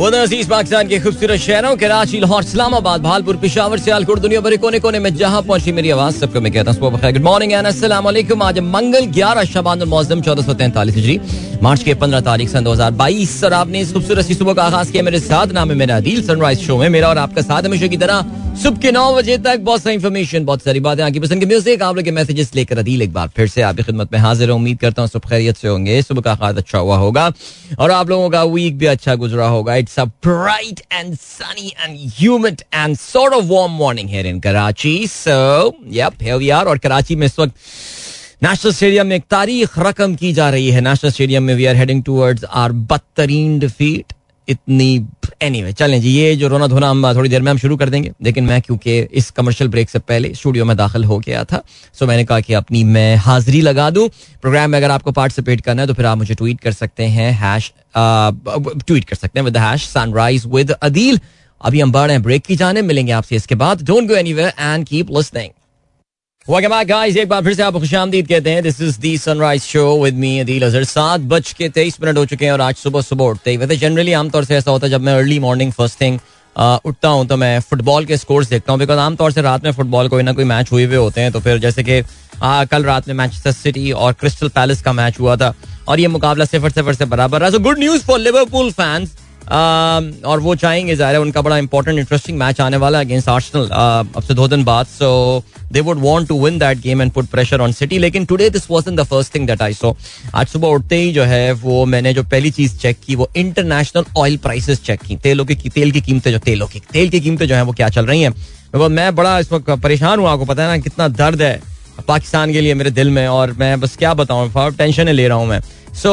अज़ीज़ पाकिस्तान के खूबसूरत शहरों कराची लाहौर इस्लामाबाद, भालपुर, पिशावर सियालकोट दुनिया भर कोने कोने में जहाँ पहुँची मेरी आवाज़, सबको मैं कहता हूँ गुड मॉर्निंग अस्सलाम वालेकुम आज मंगल ग्यारह शबान मौजम चौदह सौ तैंतालीस जी मार्च के पंद्रह तारीख सन दो हज़ार बाईस। सर आपने इस खूबसूरत सुबह का आगाज़ किया मेरे साथ। नाम है मेरा अदील सनराइज शो में। मेरा और आपका साथ हमेशा की तरह। सुबह के नौ बजे तक बहुत सारी इन्फॉर्मेशन बहुत सारी बातें आपकी पसंद की। म्यूज़िक आप लोग के मैसेजेस लेकर अदील एक बार फिर से आपकी खिदमत में हाजिर उम्मीद करता हूँ सुबह खैरियत से होंगे। सुबह का खाद अच्छा हुआ होगा। और आप लोगों का वीक भी अच्छा गुजरा होगा। It's a bright and sunny and humid and sort of warm morning here in Karachi so yup here we are और कराची में इस वक्त नेशनल स्टेडियम में एक तारीख रकम की जा रही है। नेशनल स्टेडियम में we are heading towards our बदतरीन defeat इतनी एनी anyway, चलें जी ये जो रोना धोना हम थोड़ी देर में हम शुरू कर देंगे। लेकिन मैं क्योंकि इस कमर्शियल ब्रेक से पहले स्टूडियो में दाखिल हो गया था सो मैंने कहा कि अपनी मैं हाजिरी लगा दूँ। प्रोग्राम में अगर आपको पार्टिसिपेट करना है तो फिर आप मुझे ट्वीट कर सकते हैं हैश ट्वीट कर सकते हैं with hash sunrise with Adeel अभी हम बढ़ रहे हैं ब्रेक की जाने मिलेंगे आपसे इसके बाद। Don't go anywhere and keep listening welcome back guys एक बार फिर से आपको खुशामदीद कहते हैं this is the sunrise show with me Adeel Azhar सात बज के तेईस मिनट हो चुके हैं और आज सुबह सुबह उठते ही वैसे जनरली आमतौर से ऐसा होता है जब मैं अर्ली मॉर्निंग फ़र्स्ट थिंग उठता हूँ तो मैं फुटबॉल के स्कोर्स देखता हूँ। बिकॉज़ आमतौर से रात में फुटबॉल कोई ना कोई मैच हुए हुए होते हैं तो फिर जैसे कि कल रात में मैनचेस्टर सिटी और क्रिस्टल पैलेस का मैच हुआ था, और ये मुकाबला सिफर सिफर से बराबर रहा। So good news for Liverpool fans और वो चाहेंगे, ज़ाहिर है, उनका बड़ा इंपॉर्टेंट इंटरेस्टिंग मैच आने वाला है अगेंस्ट आर्सनल अब से दो दिन बाद। So they would want to win that game and put pressure on City लेकिन today this wasn't the first thing that I saw आज सुबह उठते ही जो है, वो मैंने जो पहली चीज़ चेक की, वो इंटरनेशनल ऑयल प्राइसेस चेक की। तेलों की तेल की कीमतें जो तेलों की तेल की कीमतें जो है, वो क्या चल रही हैं? मैं बड़ा इस वक्त परेशान हूँ आपको पता है ना, कितना दर्द है पाकिस्तान के लिए मेरे दिल में। और मैं बस क्या बताऊँ टेंशन ले रहा हूँ मैं। सो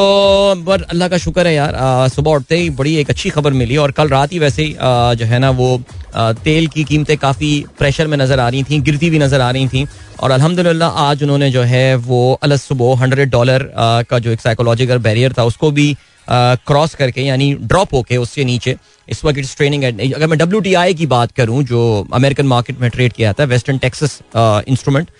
बट अल्लाह का शुक्र है यार सुबह उठते ही बड़ी एक अच्छी खबर मिली और कल रात ही वैसे ही जो है ना वो तेल की कीमतें काफ़ी प्रेशर में नज़र आ रही थी, गिरती भी नज़र आ रही थी और अल्हम्दुलिल्लाह आज उन्होंने जो है वो अलग सुबह हंड्रेड डॉलर का जो एक साइकोलॉजिकल बैरियर था उसको भी क्रॉस करके यानी ड्रॉप होके उससे नीचे। इस वक्त इट्स ट्रेनिंग एट अगर मैं डब्ल्यूटीआई की बात करूँ, जो अमेरिकन मार्केट में ट्रेड किया था Western Texas instrument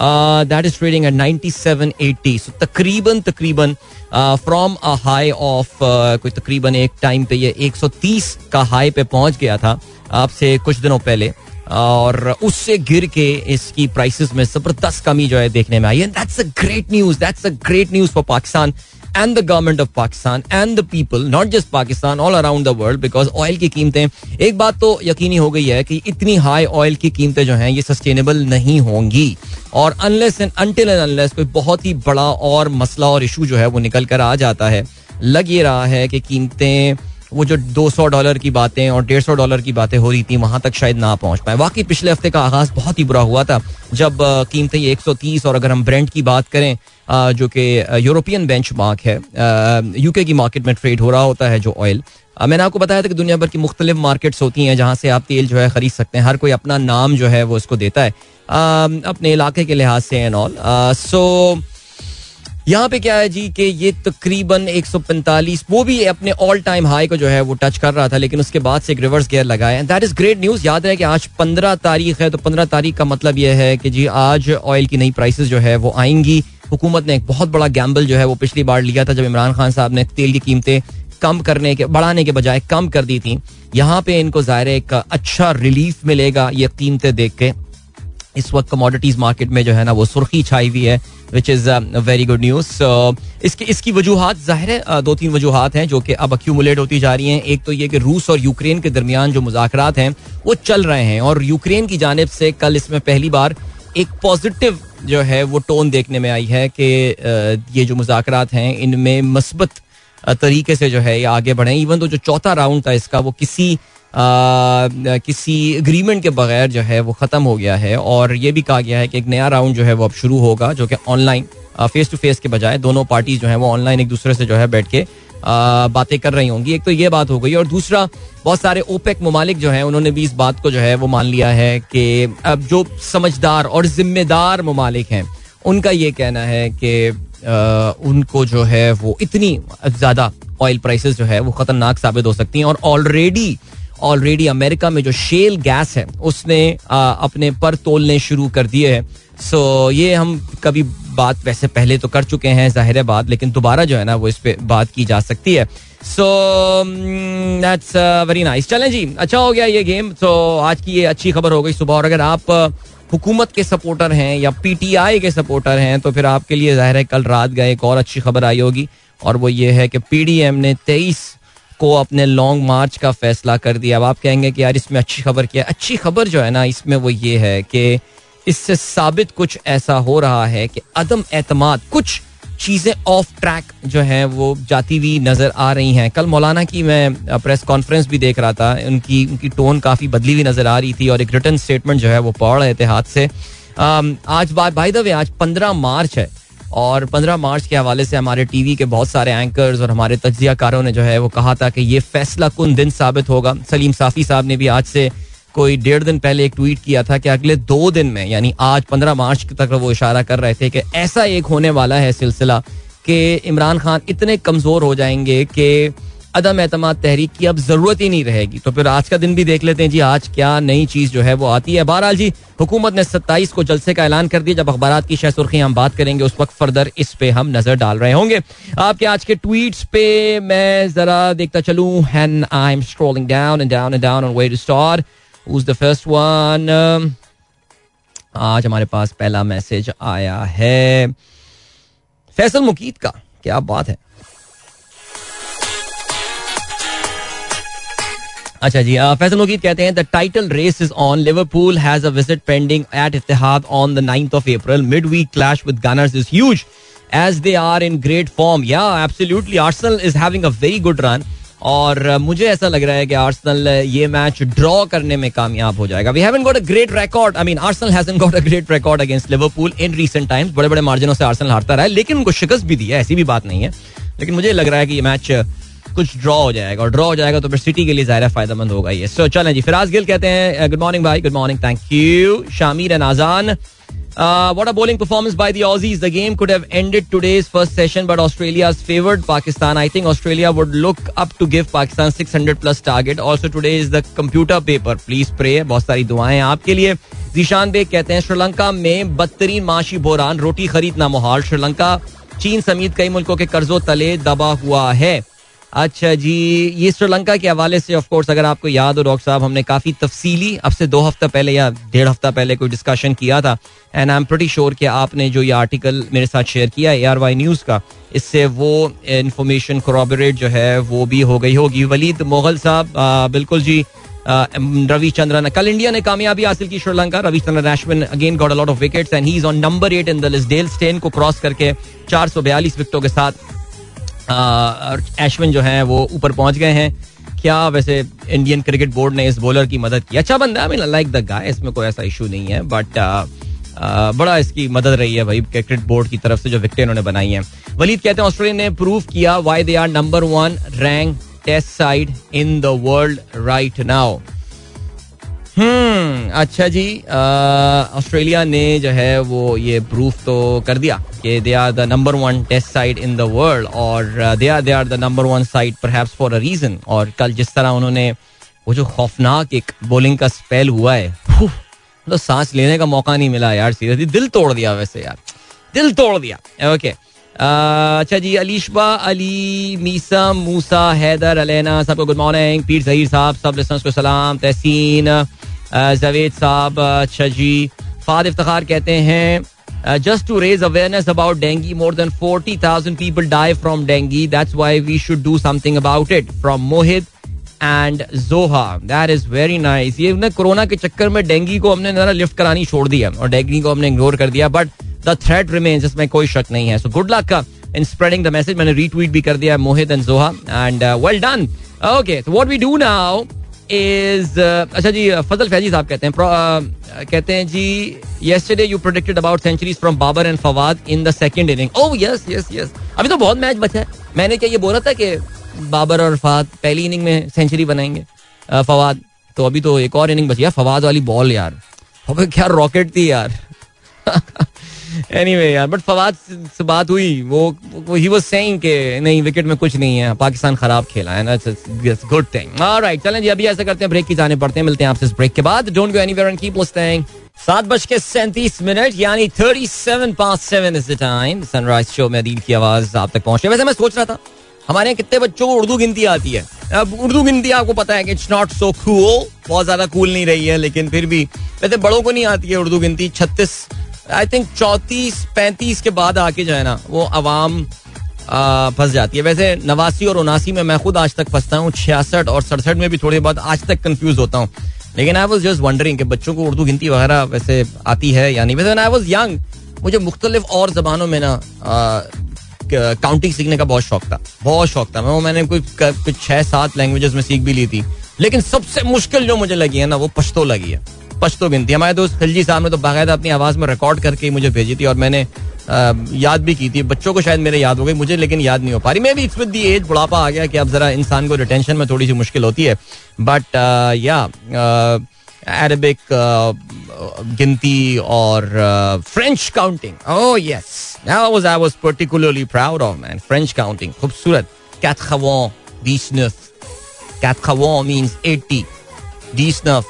that is trading at 9780 so तकरीबन तकरीबन फ्रॉम अ हाई ऑफ़ कोई तकरीबन एक टाइम पे ये 130 का हाई पे पहुँच गया था, आपसे कुछ दिनों पहले। और उससे गिर के इसकी प्राइसेस में ज़बरदस्त कमी जो है देखने में आई है। That's a great news that's a great news for Pakistan and the government of Pakistan and the people not just Pakistan all around the world because oil की कीमतें, एक बात तो यकीनी हो गई है कि इतनी हाई ऑयल की कीमतें जो हैं, ये सस्टेनेबल नहीं होंगी। और unless and until and unless कोई बहुत ही बड़ा और मसला और इशू जो है, वो निकल कर आ जाता है। लग ये रहा है कि कीमतें वो जो 200 डॉलर की बातें और 150 डॉलर की बातें हो रही थी, वहाँ तक शायद ना पहुँच पाए। वाकई पिछले हफ़्ते का आगाज़ बहुत ही बुरा हुआ था। जब कीमतें 130 और अगर हम ब्रांड की बात करें जो कि यूरोपियन बेंच है यूके की मार्केट में ट्रेड हो रहा होता है जो ऑयल। मैंने आपको बताया था कि दुनिया भर की मुख्तलिफ़ मार्केट्स होती हैं जहाँ से आप तेल जो है खरीद सकते हैं। हर कोई अपना नाम जो है वो उसको देता है। अपने इलाके के लिहाज से एंड ऑल। सो यहाँ पे क्या है जी कि ये तकरीबन 145 वो भी अपने ऑल टाइम हाई को जो है वो टच कर रहा था, लेकिन उसके बाद से एक रिवर्स गियर लगाया। दैट इज़ ग्रेट न्यूज़ याद है कि आज 15 तारीख है तो 15 तारीख का मतलब ये है कि जी आज ऑयल की नई प्राइसेस जो है वो आएँगी। हुकूमत ने एक बहुत बड़ा गैम्बल जो है वो पिछली बार लिया था, जब इमरान खान साहब ने तेल की कीमतें कम करने के, बढ़ाने के बजाय कम कर दी थी। यहाँ पे इनको ज़ाहिर एक अच्छा रिलीफ मिलेगा, ये कीमतें देख के। इस वक्त कमोडिटीज मार्केट में जो है ना वो सुर्खी छाई हुई है। Which is very good news इसकी इसकी वजूहत ज़ाहिर है दो तीन वजूहत हैं जो कि अब अक्यूमुलेट होती जा रही हैं एक तो ये कि रूस और यूक्रेन के दरमियान जो मुजाकर हैं वो चल रहे हैं और यूक्रेन की जानब से कल इसमें पहली बार एक पॉजिटिव जो है वो टोन देखने में आई है कि ये जो मुजाकर हैं इनमें मस्बत तरीके से जो है ये आगे बढ़े इवन तो जो चौथा राउंड था इसका वो किसी किसी एग्रीमेंट के बगैर जो है वो ख़त्म हो गया है और ये भी कहा गया है कि एक नया राउंड जो है वो अब शुरू होगा, जो कि ऑनलाइन फेस टू फेस के बजाय दोनों पार्टी जो है वो ऑनलाइन एक दूसरे से जो है बैठ के बातें कर रही होंगी। एक तो ये बात हो गई और दूसरा, बहुत सारे ओपेक ममालिक जो है उन्होंने भी इस बात को जो है वो मान लिया है कि अब जो समझदार और जिम्मेदार ममालिक हैं, उनका ये कहना है कि उनको जो है वो इतनी ज़्यादा ऑयल प्राइसेस जो है वो खतरनाक साबित हो सकती हैं और ऑलरेडी ऑलरेडी अमेरिका में जो शेल गैस है उसने आ, अपने पर तोलने शुरू कर दिए हैं। सो ये हम कभी बात वैसे पहले तो कर चुके हैं ज़ाहिर है बात लेकिन दोबारा जो है ना वो इस पे बात की जा सकती है। सो दैट्स वेरी नाइस चलें जी अच्छा हो गया ये गेम तो आज की ये अच्छी खबर हो गई सुबह। और अगर आप uh, हुकूमत के सपोर्टर हैं या पीटीआई के सपोर्टर हैं तो फिर आपके लिए ज़ाहिर है कल रात गए एक और अच्छी खबर आई होगी। और वो ये है कि पीडीएम ने तेईस को अपने लॉन्ग मार्च का फैसला कर दिया। अब आप कहेंगे कि यार इसमें अच्छी खबर क्या है? अच्छी खबर जो है ना, इसमें वो ये है कि इससे साबित कुछ ऐसा हो रहा है कि अदम एतमाद, कुछ चीज़ें ऑफ़ ट्रैक जो है वो जाती हुई नज़र आ रही हैं। कल मौलाना की मैं प्रेस कॉन्फ्रेंस भी देख रहा था। उनकी उनकी टोन काफ़ी बदली हुई नज़र आ रही थी और एक रिटर्न स्टेटमेंट जो है वो पढ़ रहे थे हाथ से आज बात भाई दवे आज पंद्रह मार्च है। और पंद्रह मार्च के हवाले से हमारे टीवी के बहुत सारे एंकर्स और हमारे तजियाकारों ने जो है वो कहा था कि ये फैसला कन दिन साबित होगा? सलीम साफी साहब ने भी आज से कोई डेढ़ दिन पहले एक ट्वीट किया था कि अगले दो दिन में, यानी आज पंद्रह मार्च तक वो इशारा कर रहे थे कि ऐसा एक होने वाला है सिलसिला कि इमरान खान इतने कमज़ोर हो जाएँगे कि अदम एतम तहरीक की अब ज़रूरत ही नहीं रहेगी। तो फिर आज का दिन भी देख लेते हैं जी, आज क्या नई चीज़ जो है वो आती है। बहरहाल जी, हुकूमत ने सत्ताईस को जलसे का ऐलान कर दिया। जब अखबार की शह सुर्खी हम बात करेंगे, उस वक्त फर्दर इस पे हम नज़र डाल रहे होंगे। आपके आज के ट्वीट्स पे मैं जरा देखता चलूँ। And I am down down and star the first one? आज हमारे पास पहला मैसेज आया है। फैसल मुकीद का, क्या बात है। अच्छा जी फैसल मुकीद कहते हैं the title race is on Liverpool has a visit pending at Etihad on the ninth of April midweek clash with Gunners is huge as they are in great form. Yeah, absolutely. Arsenal is having a very good run. और मुझे ऐसा लग रहा है कि Arsenal ये match draw करने में कामयाब हो जाएगा we haven't got a great record I mean Arsenal hasn't got a great record against Liverpool in recent times बड़े बड़े मार्जिनों से आर्सनल हारता रहा है लेकिन उनको शिकस्त भी दी है ऐसी भी बात नहीं है लेकिन मुझे लग रहा है कि ये मैच कुछ ड्रॉ हो जाएगा और ड्रॉ हो जाएगा तो फिर सिटी के लिए ज़ाहिर फ़ायदेमंद होगा ये सो चलें जी फिराज गिल कहते हैं गुड मॉर्निंग भाई good morning thank you Shamir and Azan Uh, what a bowling performance by the Aussies. The game could have ended today's first session, but Australia's favored Pakistan. I think Australia would look up to give Pakistan 600 plus target. Also today is the computer paper. Please pray. बहुत सारी दुआएँ आपके लिए Zeeshan bag कहते हैं श्रीलंका में बदतरीन माशी boron रोटी खरीदना मुहाल श्रीलंका चीन समेत कई मुल्कों के कर्जों तले दबा हुआ है अच्छा जी, ये श्रीलंका के हवाले से ऑफकोर्स अगर आपको याद हो, डॉक्टर साहब, हमने काफ़ी तफसीली, अब से दो हफ़्ता पहले या डेढ़ हफ़्ता पहले कोई डिस्कशन किया था and I am pretty sure कि आपने जो ये आर्टिकल मेरे साथ शेयर किया ए आर वाई न्यूज़ का, इससे वो इंफॉर्मेशन corroborate जो है, वो भी हो गई होगी। वलीद मोगल साहब बिल्कुल जी रविचंद्रन, कल इंडिया ने कामयाबी हासिल की Sri Lanka, Ravichandran Ashwin again got a lot of wickets and he is on number eight in the list Dale Steyn को क्रॉस करके चार सौ बयालीस विकेटों के साथ एशविन जो है वो ऊपर पहुँच गए हैं। क्या वैसे इंडियन क्रिकेट बोर्ड ने इस बॉलर की मदद की? अच्छा बंदा I mean like the guy इसमें कोई ऐसा इशू नहीं है बट बड़ा इसकी मदद रही है भाई क्रिकेट बोर्ड की तरफ़ से जो विकेट इन्होंने बनाई है। वलीद कहते हैं ऑस्ट्रेलिया ने प्रूव किया why they are number one rank test side in the world right now hmm अच्छा जी ऑस्ट्रेलिया ने जो है वो ये प्रूफ तो कर दिया। कि they are the number one test side in the world और they are they are the number one side पर फॉर अ रीजन और कल जिस तरह उन्होंने वो जो खौफनाक एक बॉलिंग का स्पेल हुआ है मतलब सांस लेने का मौका नहीं मिला यार सीधे दिल तोड़ दिया वैसे यार, दिल तोड़ दिया ओके अच्छा जी, अलीशबा, अली, मीसा, मूसा, हैदर, अलेना, सबको गुड मॉर्निंग पीर जहीर साहब, सब लिसनर्स को सलाम, तहसीन जवेद साहब अच्छा जी, फाद इफ्तार कहते हैं just to raise awareness about dengue more than forty thousand people die from dengue that's why we should do something about it from Mohit and Zoha that is very nice ये ना corona के चक्कर में dinghy को हमने ना lift करानी छोड़ दिया और डेंगी को हमने इग्नोर कर दिया बट द थ्रेट रिमेन्स इसमें कोई शक नहीं है. So good luck in spreading the message मैंने रीट्वीट भी कर दिया Mohit and Zoha and well done okay what we do now is अच्छा जी फजल फैजी साहब कहते हैं uh, कहते हैं जी yesterday you predicted about centuries from Babar and Fawad in the second inning oh yes yes yes अभी तो बहुत मैच बचा है। मैंने क्या ये बोला था कि बाबर और फवाद पहली इनिंग में सेंचुरी बनाएँगे फवाद तो अभी तो एक और इनिंग बची है फवाद वाली बॉल यार। क्या रॉकेट थी यार। एनीवे यार बट फवाद से बात हुई, वो ही वाज सेइंग कि नहीं विकेट में कुछ नहीं है, पाकिस्तान खराब खेला है ना गुड थिंग ऑलराइट चलें जी, अभी ऐसा करते हैं ब्रेक की जाने पड़ते हैं, मिलते हैं आपसे इस ब्रेक के बाद. Don't go anywhere and keep listening सात बज के सैंतीस मिनट, यानी थर्टी सेवन पाँच seven is the time Sunrise Show में अदील की आवाज़ आप तक पहुँचे वैसे मैं सोच रहा था, हमारे यहाँ कितने बच्चों को उर्दू गिनती आती है। अब उर्दू गिनती आपको पता है कि इट्स नॉट सो कूल बहुत ज़्यादा कूल नहीं रही है, लेकिन फिर भी, वैसे बड़ों को नहीं आती है उर्दू गिनती, छत्तीस आई थिंक चौतीस, पैंतीस के बाद आके जो है ना, वो आवाम फंस जाती है। वैसे नवासी और उनासी में मैं खुद आज तक फंसता हूँ, छियासठ और सड़सठ में भी थोड़ी बहुत आज तक कंफ्यूज होता हूँ। लेकिन आई वॉज़ जस्ट वंडरिंग बच्चों को उर्दू गिनती वगैरह वैसे आती है या नहीं। वैसे आई वॉज़ यंग मुझे मुख्तलिफ़ और जबानों में ना काउंटिंग सीखने का बहुत शौक था। बहुत शौक था। मैं वो मैंने कोई कुछ छः सात लैंग्वेजेस में सीख भी ली थी। लेकिन सबसे मुश्किल जो मुझे लगी है ना, वो पश्तो लगी है। पश्तो गिनती हमारे दोस्त खिलजी साहब ने तो बाकायदा अपनी आवाज़ में रिकॉर्ड करके ही मुझे भेजी थी और मैंने याद भी की थी। बच्चों को शायद मेरे याद हो गई मुझे लेकिन याद नहीं हो पा रही। मैं भी इट्स विद दी एज बुढ़ापा आ गया कि अब जरा इंसान को रिटेंशन में थोड़ी सी मुश्किल होती है। बट या अरबिक गिनती और French counting oh yes I was I was particularly proud of man French counting खूबसूरत quatre-vingt, dix-neuf. Quatre-vingt means 80. Dix-neuf.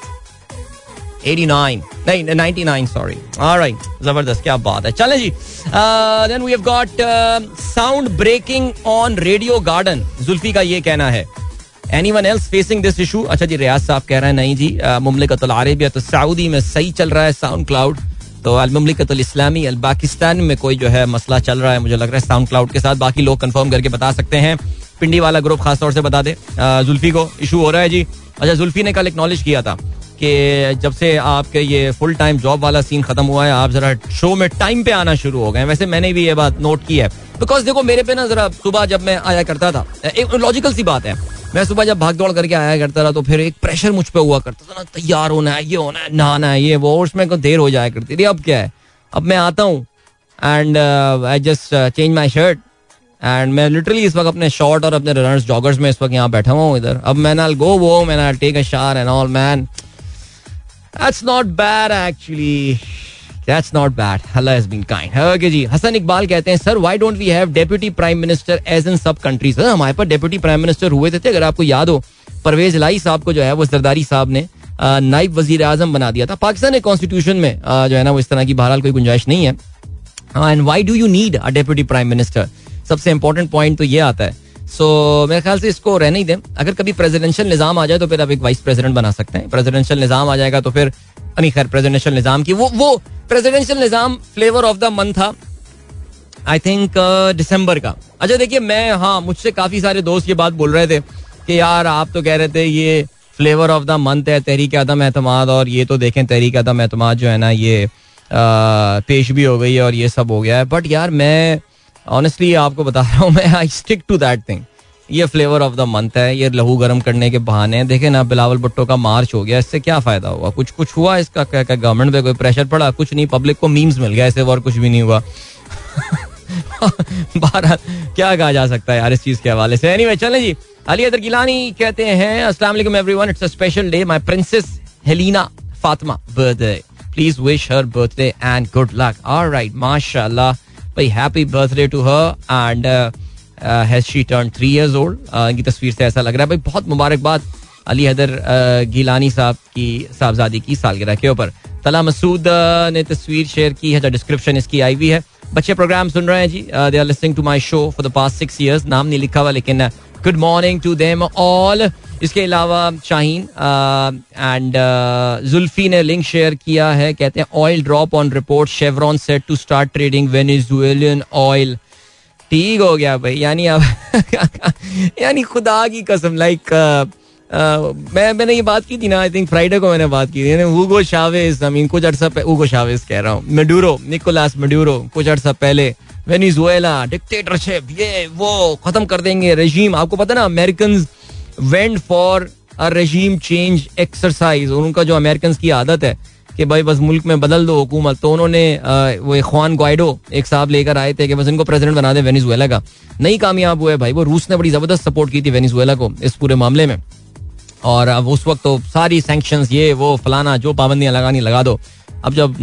89 नहीं 99 सॉरी ऑलराइट ज़बरदस्त क्या बात है चलें जी then we have got sound breaking on Radio Garden Zulfi का ये कहना है anyone else facing this issue अच्छा जी रियाज साहब कह रहे हैं नहीं जी अरबिया तो सऊदी में सही चल रहा है साउंड क्लाउड तो इस्लामी अल पाकिस्तान में कोई जो है मसला चल रहा है मुझे लग रहा है साउंड क्लाउड के साथ बाकी लोग कंफर्म करके बता सकते हैं पिंडी वाला ग्रुप खासतौर से बता दे जुल्फी को इशू हो रहा है जी अच्छा जुल्फी ने कल एक्नॉलेज किया था कि जब से आपके ये फुल टाइम जॉब वाला सीन खत्म हुआ है, आप जरा शो में टाइम पे आना शुरू हो गए वैसे मैंने भी ये बात नोट की है। बिकॉज़ देखो, मेरे पे ना जरा सुबह जब मैं आया करता था, एक लॉजिकल सी बात है। मैं सुबह जब भाग दौड़ करके आया करता था तो फिर एक प्रेशर मुझ पर हुआ करता था ना, तैयार होना है, ये होना है, नहाना है, ये वो उसमें देर हो जाया करती थी। अब क्या है? अब मैं आता हूँ and I just change my shirt and मैं लिटरली इस वक्त अपने शॉर्ट और अपने रनर्स जॉगर्स में इस वक्त यहाँ बैठा हुआ हूँ इधर। अब मैंने गो वो मैंने take a shower and all man That's not bad, actually. That's not bad. Allah has been kind. Okay जी हसन इकबाल कहते हैं sir why don't we have deputy prime minister as in सब कंट्रीज़ हमारे पास डेप्यूटी प्राइम मिनिस्टर हुए थे थे, अगर आपको याद हो। परवेज लाई साहब को जो है, वो जरदारी साहब ने नाइब वज़ीर आज़म बना दिया था। पाकिस्तान के कॉन्स्टिट्यूशन में जो है ना, वो इस तरह की बहरहाल कोई गुंजाइश नहीं है। And why do you need a deputy prime minister सबसे इंपॉर्टेंट पॉइंट तो ये आता है। सो मेरे ख्याल से इसको रहने ही दें। अगर कभी प्रेसिडेंशियल निज़ाम आ जाए तो फिर आप एक वाइस प्रेसिडेंट बना सकते हैं। प्रेसिडेंशियल निज़ाम आ जाएगा तो फिर नहीं खैर प्रेसिडेंशियल निज़ाम की वो वो प्रेसिडेंशियल निज़ाम फ्लेवर ऑफ़ द मंथ था। आई थिंक दिसंबर का। अच्छा देखिए मैं हाँ मुझसे काफ़ी सारे दोस्त ये बात बोल रहे थे कि यार आप तो कह रहे थे ये फ्लेवर ऑफ़ द मंथ है तहरीक आदम एतमाद और ये तो देखें तहरीक आदम एतमाद जो है ना ये आ, पेश भी हो गई है और ये सब हो गया है। बट यार मैं ऑनेस्टली आपको बता रहा हूँ, मैं I stick to that thing ये फ्लेवर ऑफ़ द मंथ है, ये लहू गर्म करने के बहाने हैं। देखे ना, बिलावल भुट्टो का मार्च हो गया, इससे क्या फ़ायदा हुआ? कुछ कुछ हुआ इसका? क्या क्या गवर्नमेंट पे कोई प्रेशर पड़ा? कुछ नहीं पब्लिक को मीम्स मिल गया ऐसे और कुछ भी नहीं हुआ। बारह क्या कहा जा सकता है यार इस चीज़ के हवाले से? एनीवे चलें जी। अली अदर गिलानी कहते हैं अस्सलाम वालेकुम everyone it's a special day my princess Helina Fatima birthday please wish her birthday and good luck alright माशाल्लाह भाई happy birthday to her and has she turn three years old इनकी तस्वीर से ऐसा लग रहा है। भाई बहुत मुबारकबाद अली हैदर uh, गिलानी साहब की साहबजादी की सालगिरह के ऊपर। तला मसूद uh, ने तस्वीर शेयर की है जो डिस्क्रिप्शन इसकी आई हुई है। बच्चे प्रोग्राम सुन रहे हैं जी। They are listening to my show for the past six years नाम नहीं लिखा हुआ लेकिन good morning to them all इसके अलावा शाहीन एंड जुल्फी ने लिंक शेयर किया है, कहते हैं oil drop on report Chevron set to start trading Venezuelan oil ठीक हो गया भाई, यानी अब, यानी खुदा की कसम लाइक मैं, मैंने ये बात की थी ना आई थिंक फ्राइडे को मैंने बात की थी हुगो शावेज आई मीन कुछ अर्सा हुगो शावेज कह रहा हूँ मेडूरो निकोलास मेडूरो कुछ अर्सा पहले वेनिजुएला डिक्टेटरशिप ये, वो, खत्म कर देंगे रजीम आपको पता ना American went for a regime change exercise और उनका जो अमेरिकन की आदत है कि भाई बस मुल्क में बदल दो हुकूमत तो उन्होंने वो खान ग्वाइडो एक साहब लेकर आए थे कि बस इनको प्रेसिडेंट बना दे वेनिजुएला का। नहीं कामयाब हुए भाई, वो रूस ने बड़ी ज़बरदस्त सपोर्ट की थी वेनिजुएला को इस पूरे मामले में। और अब उस वक्त तो सारी सैंक्शन ये, वो, फलाना, जो पाबंदियाँ लगानी लगा दो। अब जब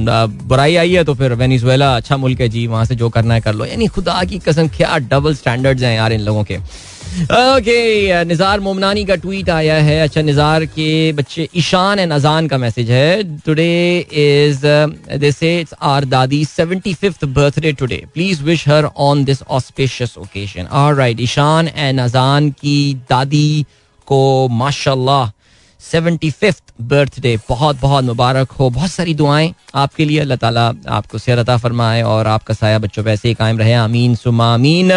बुराई आई है तो फिर वेनिजुएला अच्छा मुल्क है जी, वहाँ से जो करना है कर लो। यानी खुदा की कसम, क्या डबल स्टैंडर्ड्स हैं यार इन लोगों के। ओके निजार मोमनानी का ट्वीट आया है। अच्छा निजार के बच्चे ईशान एंड अजान का मैसेज है। Today is this it's our dadi seventy fifth birthday today please wish her on this auspicious occasion right Ishan and Azan की दादी को, माशाल्लाह सेवेंटी फिफ्थ बर्थडे बहुत बहुत मुबारक हो। बहुत सारी दुआएँ आपके लिए। अल्लाह ताला आपको सेहत फरमाए और आपका साया बच्चों पे ऐसे ही कायम रहे। आमीन सुमा आमीन।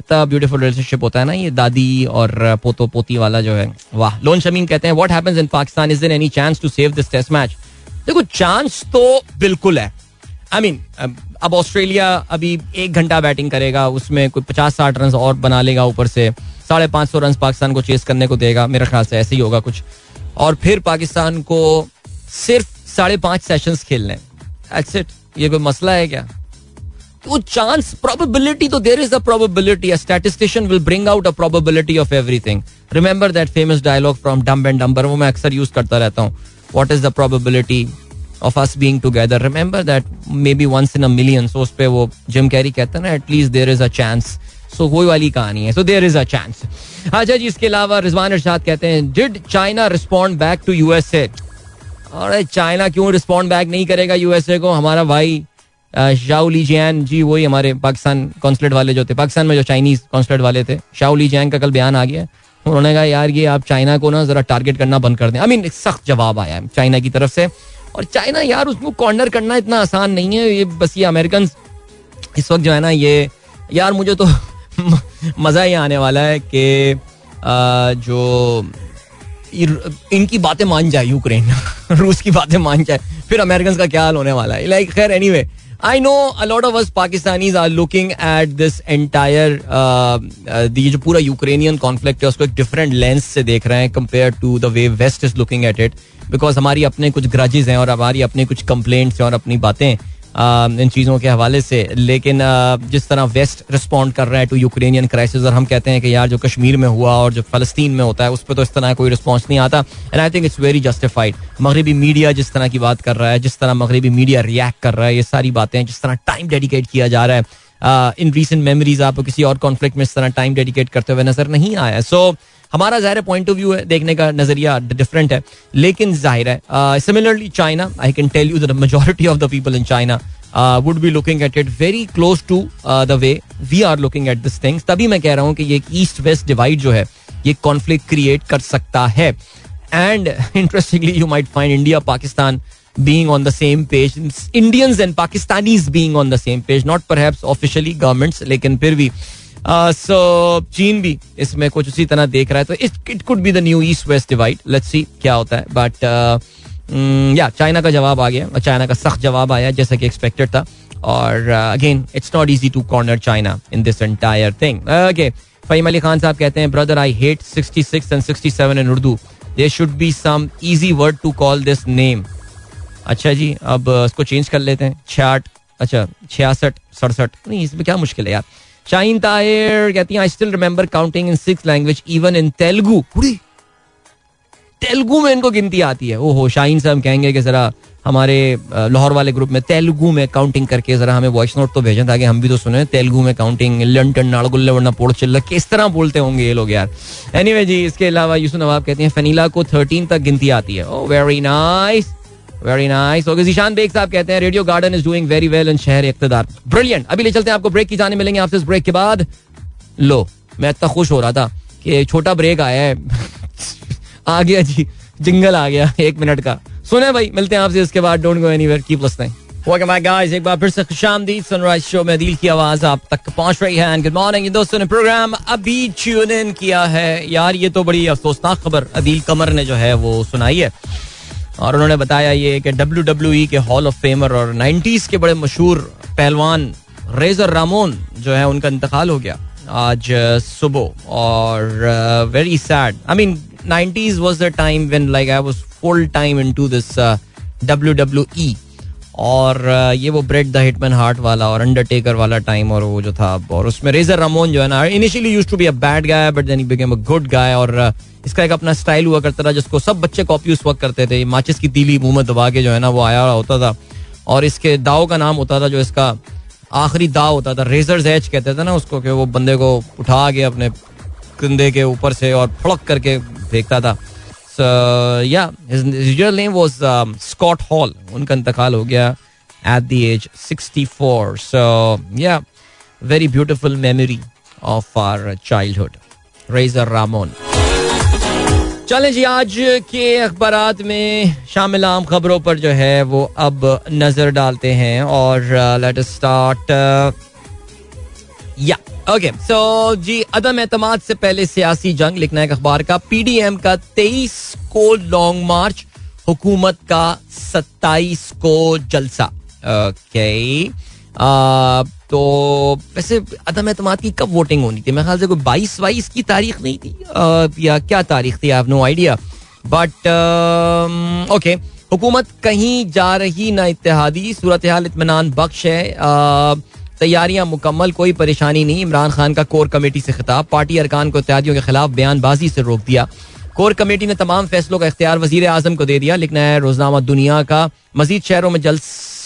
इतना ब्यूटीफुल रिलेशनशिप होता है ना ये दादी और पोतो पोती वाला जो है। वाह, लोन शमीन कहते हैं what happens in Pakistan is there any chance to save this test match देखो चांस तो बिल्कुल है। आई मीन अब ऑस्ट्रेलिया अभी एक घंटा बैटिंग करेगा, उसमें कोई पचास साठ रन और बना लेगा ऊपर से। साढ़े पाँच सौ रन पाकिस्तान को चेस करने को देगा, मेरे ख्याल से ऐसे ही होगा कुछ। और फिर पाकिस्तान को सिर्फ़ साढ़े पाँच सेशंस खेलने इट ये कोई मसला है क्या? तो चांस प्रोबेबिलिटी तो there is a probability a statistician will bring out a probability of everything remember that famous dialogue from Dumb and Dumber वो मैं अक्सर यूज़ करता रहता हूँ. What is the probability of us being together remember that may be once in a million so उस पे वो Jim Carrey कहता है ना at least there is a chance so वही वाली कहानी है. So there is a chance अच्छा जी, इसके अलावा रिजवान इरशाद कहते हैं did China respond back to USA अरे चाइना क्यों रिस्पॉन्ड बैक नहीं करेगा यूएसए को? हमारा भाई शाओ ली जैन जी वही हमारे पाकिस्तान कॉन्सुलेट वाले जो थे, पाकिस्तान में जो चाइनीज़ कॉन्सुलेट वाले थे, शाओ ली जैन का कल बयान आ गया। उन्होंने कहा, यार, ये आप चाइना को ना जरा टारगेट करना बंद कर दें। आई मीन सख्त जवाब आया है चाइना की तरफ़ से। और चाइना यार, उसको कॉर्नर करना इतना आसान नहीं है। ये बस ये अमेरिकन इस वक्त जो है ना, ये, यार, मुझे तो मज़ा ही आने वाला है कि जो इनकी बातें मान जाए यूक्रेन, रूस की बातें मान जाए, फिर अमेरिकन का क्या हाल होने वाला है। लाइक खैर anyway I know a lot of us Pakistanis are looking at this entire ये जो पूरा यूक्रेनियन कॉन्फ्लिक्ट है, उसको एक डिफरेंट लेंस से देख रहे हैं compare to the way west is looking at it because हमारी अपने कुछ ग्रजेज हैं और हमारी अपने कुछ कंप्लेंट्स हैं और अपनी बातें इन चीज़ों के हवाले से। लेकिन जिस तरह वेस्ट रिस्पॉन्ड कर रहा है टू यूक्रेनियन क्राइसिस और हम कहते हैं कि यार जो कश्मीर में हुआ और जो फलस्तीन में होता है, उस पर तो इस तरह कोई रिस्पॉन्स नहीं आता। And I think it's very justified मगरबी मीडिया जिस तरह की बात कर रहा है, जिस तरह मगरबी मीडिया रिएक्ट कर रहा है, ये सारी बातें जिस तरह टाइम डेडिकेट किया जा रहा है। इन रिसेंट मेमोरीज आपको किसी और कॉन्फ्लिक्ट में इस तरह टाइम डेडिकेट करते हुए नज़र नहीं आया। सो हमारा ज़ाहिर पॉइंट ऑफ़ व्यू है, देखने का नज़रिया डिफरेंट है, लेकिन ज़ाहिर है similarly China I can tell you the majority of the people in China would be looking at it very close to the way we are looking at this things तभी मैं कह रहा हूँ कि ये ईस्ट वेस्ट डिवाइड जो है, ये कॉन्फ्लिक्ट क्रिएट कर सकता है। And interestingly you might find India Pakistan being on the same page, Indians and Pakistanis being on the same page, not perhaps officially governments, लेकिन फिर भी सो uh, चीन भी इसमें कुछ उसी तरह देख रहा है। तो it could be the new east west divide let's see क्या होता है। बट या चाइना का जवाब आ गया। चाइना का सख्त जवाब आया जैसा कि एक्सपेक्टेड था। और again it's not easy to corner China in this entire thing okay Fahim Ali Khan sahab कहते हैं brother I hate 66 and 67 in Urdu there should be some easy word to call this name अच्छा जी अब इसको change कर लेते हैं। छियाठ अच्छा छियासठ सड़सठ। नहीं इसमें क्या मुश्किल है यार। शाहीन ताहिर कहती हैं I still remember counting in six language even in Telugu Telugu में इनको गिनती आती है। ओहो शाहीन साहब कहेंगे कि जरा हमारे लाहौर वाले ग्रुप में तेलुगु में काउंटिंग करके जरा हमें वॉइस नोट तो भेजें ताकि हम भी तो सुने। तेलुगु में काउंटिंग लंटन नाड़गुल्ले वरना पोड़ चिल्ला किस तरह बोलते होंगे ये लोग यार। एनीवे anyway, जी इसके अलावा यूसुफ नवाब कहते हैं फनीला को थर्टीन तक गिनती आती है। ओ very nice very nice okay Zeeshan Baig sahab कहते हैं Radio Garden is doing very well in शहर इकतदार। ब्रिलियंट अभी ले चलते हैं आपको ब्रेक की जाने मिलेंगे आपसे इस ब्रेक के बाद। लो, मैं इतना खुश हो रहा था कि छोटा ब्रेक आया है। आ गया जी जिंगल आ गया एक मिनट का। सुने भाई, मिलते हैं आपसे इसके बाद। Don't go anywhere keep listening welcome back guys एक बार फिर से खुशामदीद। सनराइज शो में दिल की आवाज़ आप तक पहुँच रही है। गुड मॉर्निंग दोस्तों ने प्रोग्राम अभी ट्यून इन किया है। यार, ये तो बड़ी अफसोसनाक खबर। अदील कमर ने जो है वो सुनाई है। और उन्होंने बताया ये कि डब्ल्यू डब्ल्यू ई के हॉल ऑफ़ फेमर और नाइन्टीज के बड़े मशहूर पहलवान रेजर रामोन जो है उनका इंतकाल हो गया आज सुबह। और very sad I mean 90s was the time when like I was full time into this uh, WWE और uh, ये वो ब्रेड द हिटमैन हार्ट वाला और अंडरटेकर वाला टाइम और वो जो था और उसमें रेजर रमोन जो है ना initially used to be a bad guy but then became a good guy और इसका एक अपना स्टाइल हुआ करता था, जिसको सब बच्चे कॉपी उस वक्त करते थे। माचिस की तीली, मुँह में दबा के जो है ना, वो आया होता था। और इसके दाव का नाम होता था, जो इसका आखिरी दाव होता था रेजर एच कहते थे ना उसको, कि वो बंदे को उठा के अपने कंधे के ऊपर से और फड़क करके फेंकता था। या स्कॉट हॉल उनका इंतकाल हो गया at the age 64 so yeah very beautiful memory of our childhood Razor Ramon चलें जी, आज के अखबार में शामिल आम खबरों पर जो है, वो अब नज़र डालते हैं और let start yeah okay so जी, अदम एतमाद से पहले सियासी जंग, लिखना है अखबार का। पीडीएम का तेईस को लॉन्ग मार्च हुकूमत का सत्ताईस को जलसा। ओके तो वैसे अदम एतमाद की कब वोटिंग होनी थी? मेरे ख्याल से कोई बाईस बाईस की तारीख नहीं थी या क्या तारीख थी? I no idea but okay हुकूमत कहीं जा रही ना इतिहादी सूरत हाल इतमान बख्श है। तैयारियाँ मुकम्मल, कोई परेशानी नहीं। इमरान खान का कोर कमेटी से खिताब। पार्टी अरकान को इत्यादियों के खिलाफ बयानबाजी से रोक दिया। कोर कमेटी ने तमाम फैसलों का इख्तियार वज़ीर आज़म को दे दिया। लिखना है रोजनामा दुनिया का। मजीद शहरों में जल्द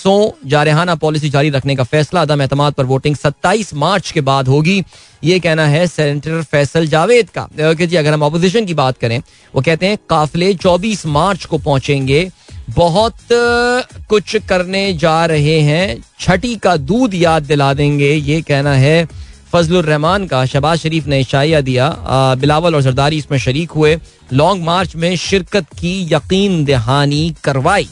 सौ जारहाना पॉलिसी जारी रखने का फैसला, अदम एतमाद पर वोटिंग 27 मार्च के बाद होगी। ये कहना है सेनेटर फैसल जावेद का। जी, अगर हम अपोजिशन की बात करें, वो कहते हैं, काफिले 24 मार्च को पहुँचेंगे। बहुत कुछ करने जा रहे हैं। छठी का दूध याद दिला देंगे। ये कहना है फजलुर रहमान का। शबाज शरीफ ने इशाया दिया। बिलावल और जरदारी इसमें शरीक हुए। लॉन्ग मार्च में शिरकत की यकीन दहानी करवाई।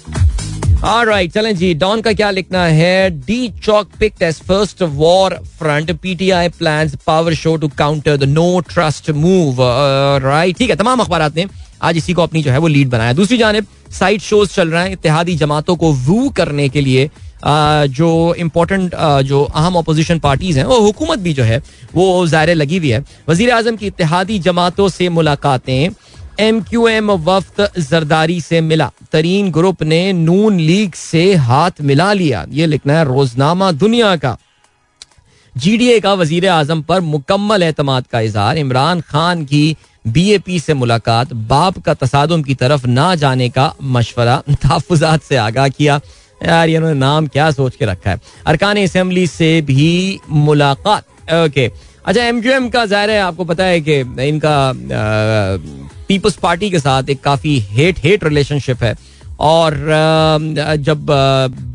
राइट चलें जी डॉन का क्या लिखना है? D Chowk as first war front PTI plans power show to counter the no trust move right ठीक है, तमाम अखबार ने आज इसी को अपनी जो है वो लीड बनाया। दूसरी जानब साइड शोज़ चल रहे हैं इतिहादी जमातों को वू करने के लिए। जो इम्पोर्टेंट जो अहम अपोजिशन पार्टीज़ हैं वो हुकूमत भी जो है, वो ज़ायरे लगी हुई है। वज़ीर आज़म की इतिहादी जमातों से मुलाकातें। एम क्यू एम वफ्त जरदारी से मिला। तरीन ग्रुप ने नून लीग से हाथ मिला लिया। ये लिखना है रोजनामा दुनिया का। जीडीए का वज़ीर आज़म पर मुकम्मल एतमाद का इजहार। इमरान खान की बीएपी से मुलाकात। बाप का तसादम की तरफ़ ना जाने का मशवरा। तहफात से आगाह किया। यार, ये नाम क्या सोच के रखा है? अरकान असम्बली से भी मुलाकात। ओके। अच्छा एम क्यू एम का ज़ाहिर है, आपको पता है कि इनका पीपल्स पार्टी के साथ एक काफ़ी हेट हेट रिलेशनशिप है। और जब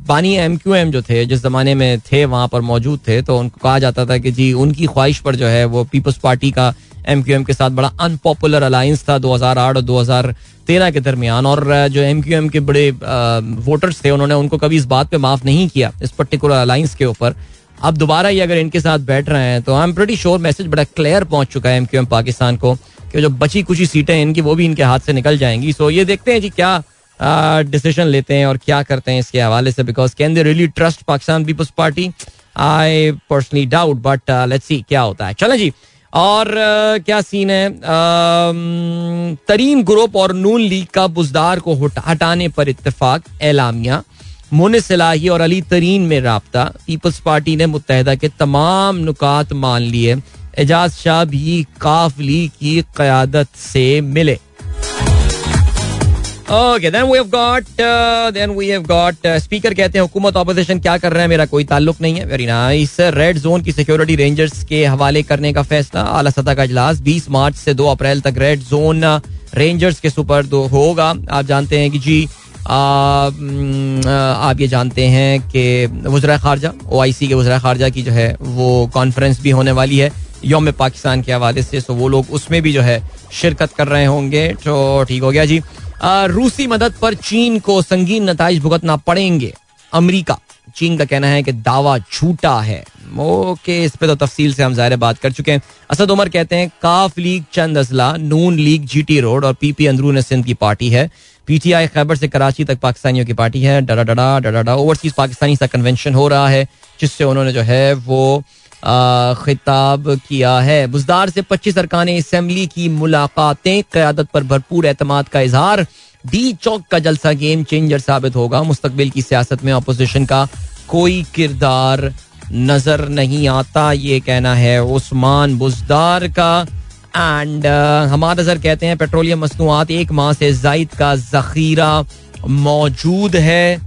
बानी एम क्यू एम जो थे, जिस जमाने में थे, वहाँ पर मौजूद थे तो उनको कहा जाता था कि जी, उनकी ख्वाहिश पर जो है, वो पीपल्स पार्टी का एम क्यू एम के साथ बड़ा अनपॉपुलर अलायंस था 2008 और 2013 के दरमियान। और जो एम क्यू एम के बड़े वोटर्स थे, उन्होंने उनको कभी इस बात पे माफ़ नहीं किया, इस पर्टिकुलर अलायंस के ऊपर। अब दोबारा ये अगर इनके साथ बैठ रहे हैं तो I am pretty sure message बड़ा क्लियर पहुँच चुका है एम क्यू एम पाकिस्तान को। कि जो बची कुछ सीटें इनकी वो भी इनके हाथ से निकल जाएँगी। सो ये देखते हैं जी क्या डिसीज़न लेते हैं और क्या करते हैं इसके हवाले से because can they really trust Pakistan Peoples Party I personally doubt but let's see क्या होता है। चलें जी और uh, क्या सीन है? Uh, तरीन ग्रुप और नून लीग का बुजदार को हटाने पर इतफाक एलामिया मुन सलाही और अली तरीन में रबता। पीपल्स पार्टी ने मुतहदा के तमाम नुकात मान लिए। एजाज शाह भी काफली की क्यादत से मिले। Okay then we have got then we have got speaker कहते हैं, हुकूमत ऑपोजिशन क्या कर रहे हैं? मेरा कोई ताल्लुक नहीं है. वेरी नाइस रेड जोन की सिक्योरिटी रेंजर्स के हवाले करने का फैसला। आला सतह का इजलास 20 मार्च से 2 अप्रैल तक रेड जोन रेंजर्स के सुपर दो होगा। आप जानते हैं कि जी आप ये जानते हैं कि वजरा खारजा ओ आई सी के वजरा खारजा की जो है, वो कॉन्फ्रेंस भी होने वाली है, योम पाकिस्तान के हवाले से। सो वो लोग उसमें भी जो है, शिरकत कर रहे होंगे। तो ठीक हो गया जी। रूसी मदद पर चीन को संगीन नतज भुगतना पड़ेंगे। अमरीका, चीन का कहना है कि दावा झूठा है। ओके, इस पे तो तफसील से हम ज़ाहिर बात कर चुके हैं। असद उमर कहते हैं, काफ लीग चंद असला नून लीग जीटी रोड और पीपी अंदरून सिंध की पार्टी है। पीटीआई खैबर से कराची तक पाकिस्तानियों की पार्टी है। डरा डरा डरा डा ओवरसीज पाकिस्तानी सा कन्वेंशन हो रहा है, जिससे उन्होंने जो है वो खिताब किया है। बुजदार से पच्चीस अरकान असम्बली की मुलाकातें, क्यादत पर भरपूर एतमाद का इजहार। डी चौक का जलसा गेम चेंजर साबित होगा। मुस्तबिल की सियासत में अपोजिशन का कोई किरदार नज़र नहीं आता, ये कहना है उस्मान बुजदार का। एंड हमारा नज़र कहते हैं पेट्रोलियम मसनूआत एक माह से जायद का जखीरा मौजूद है।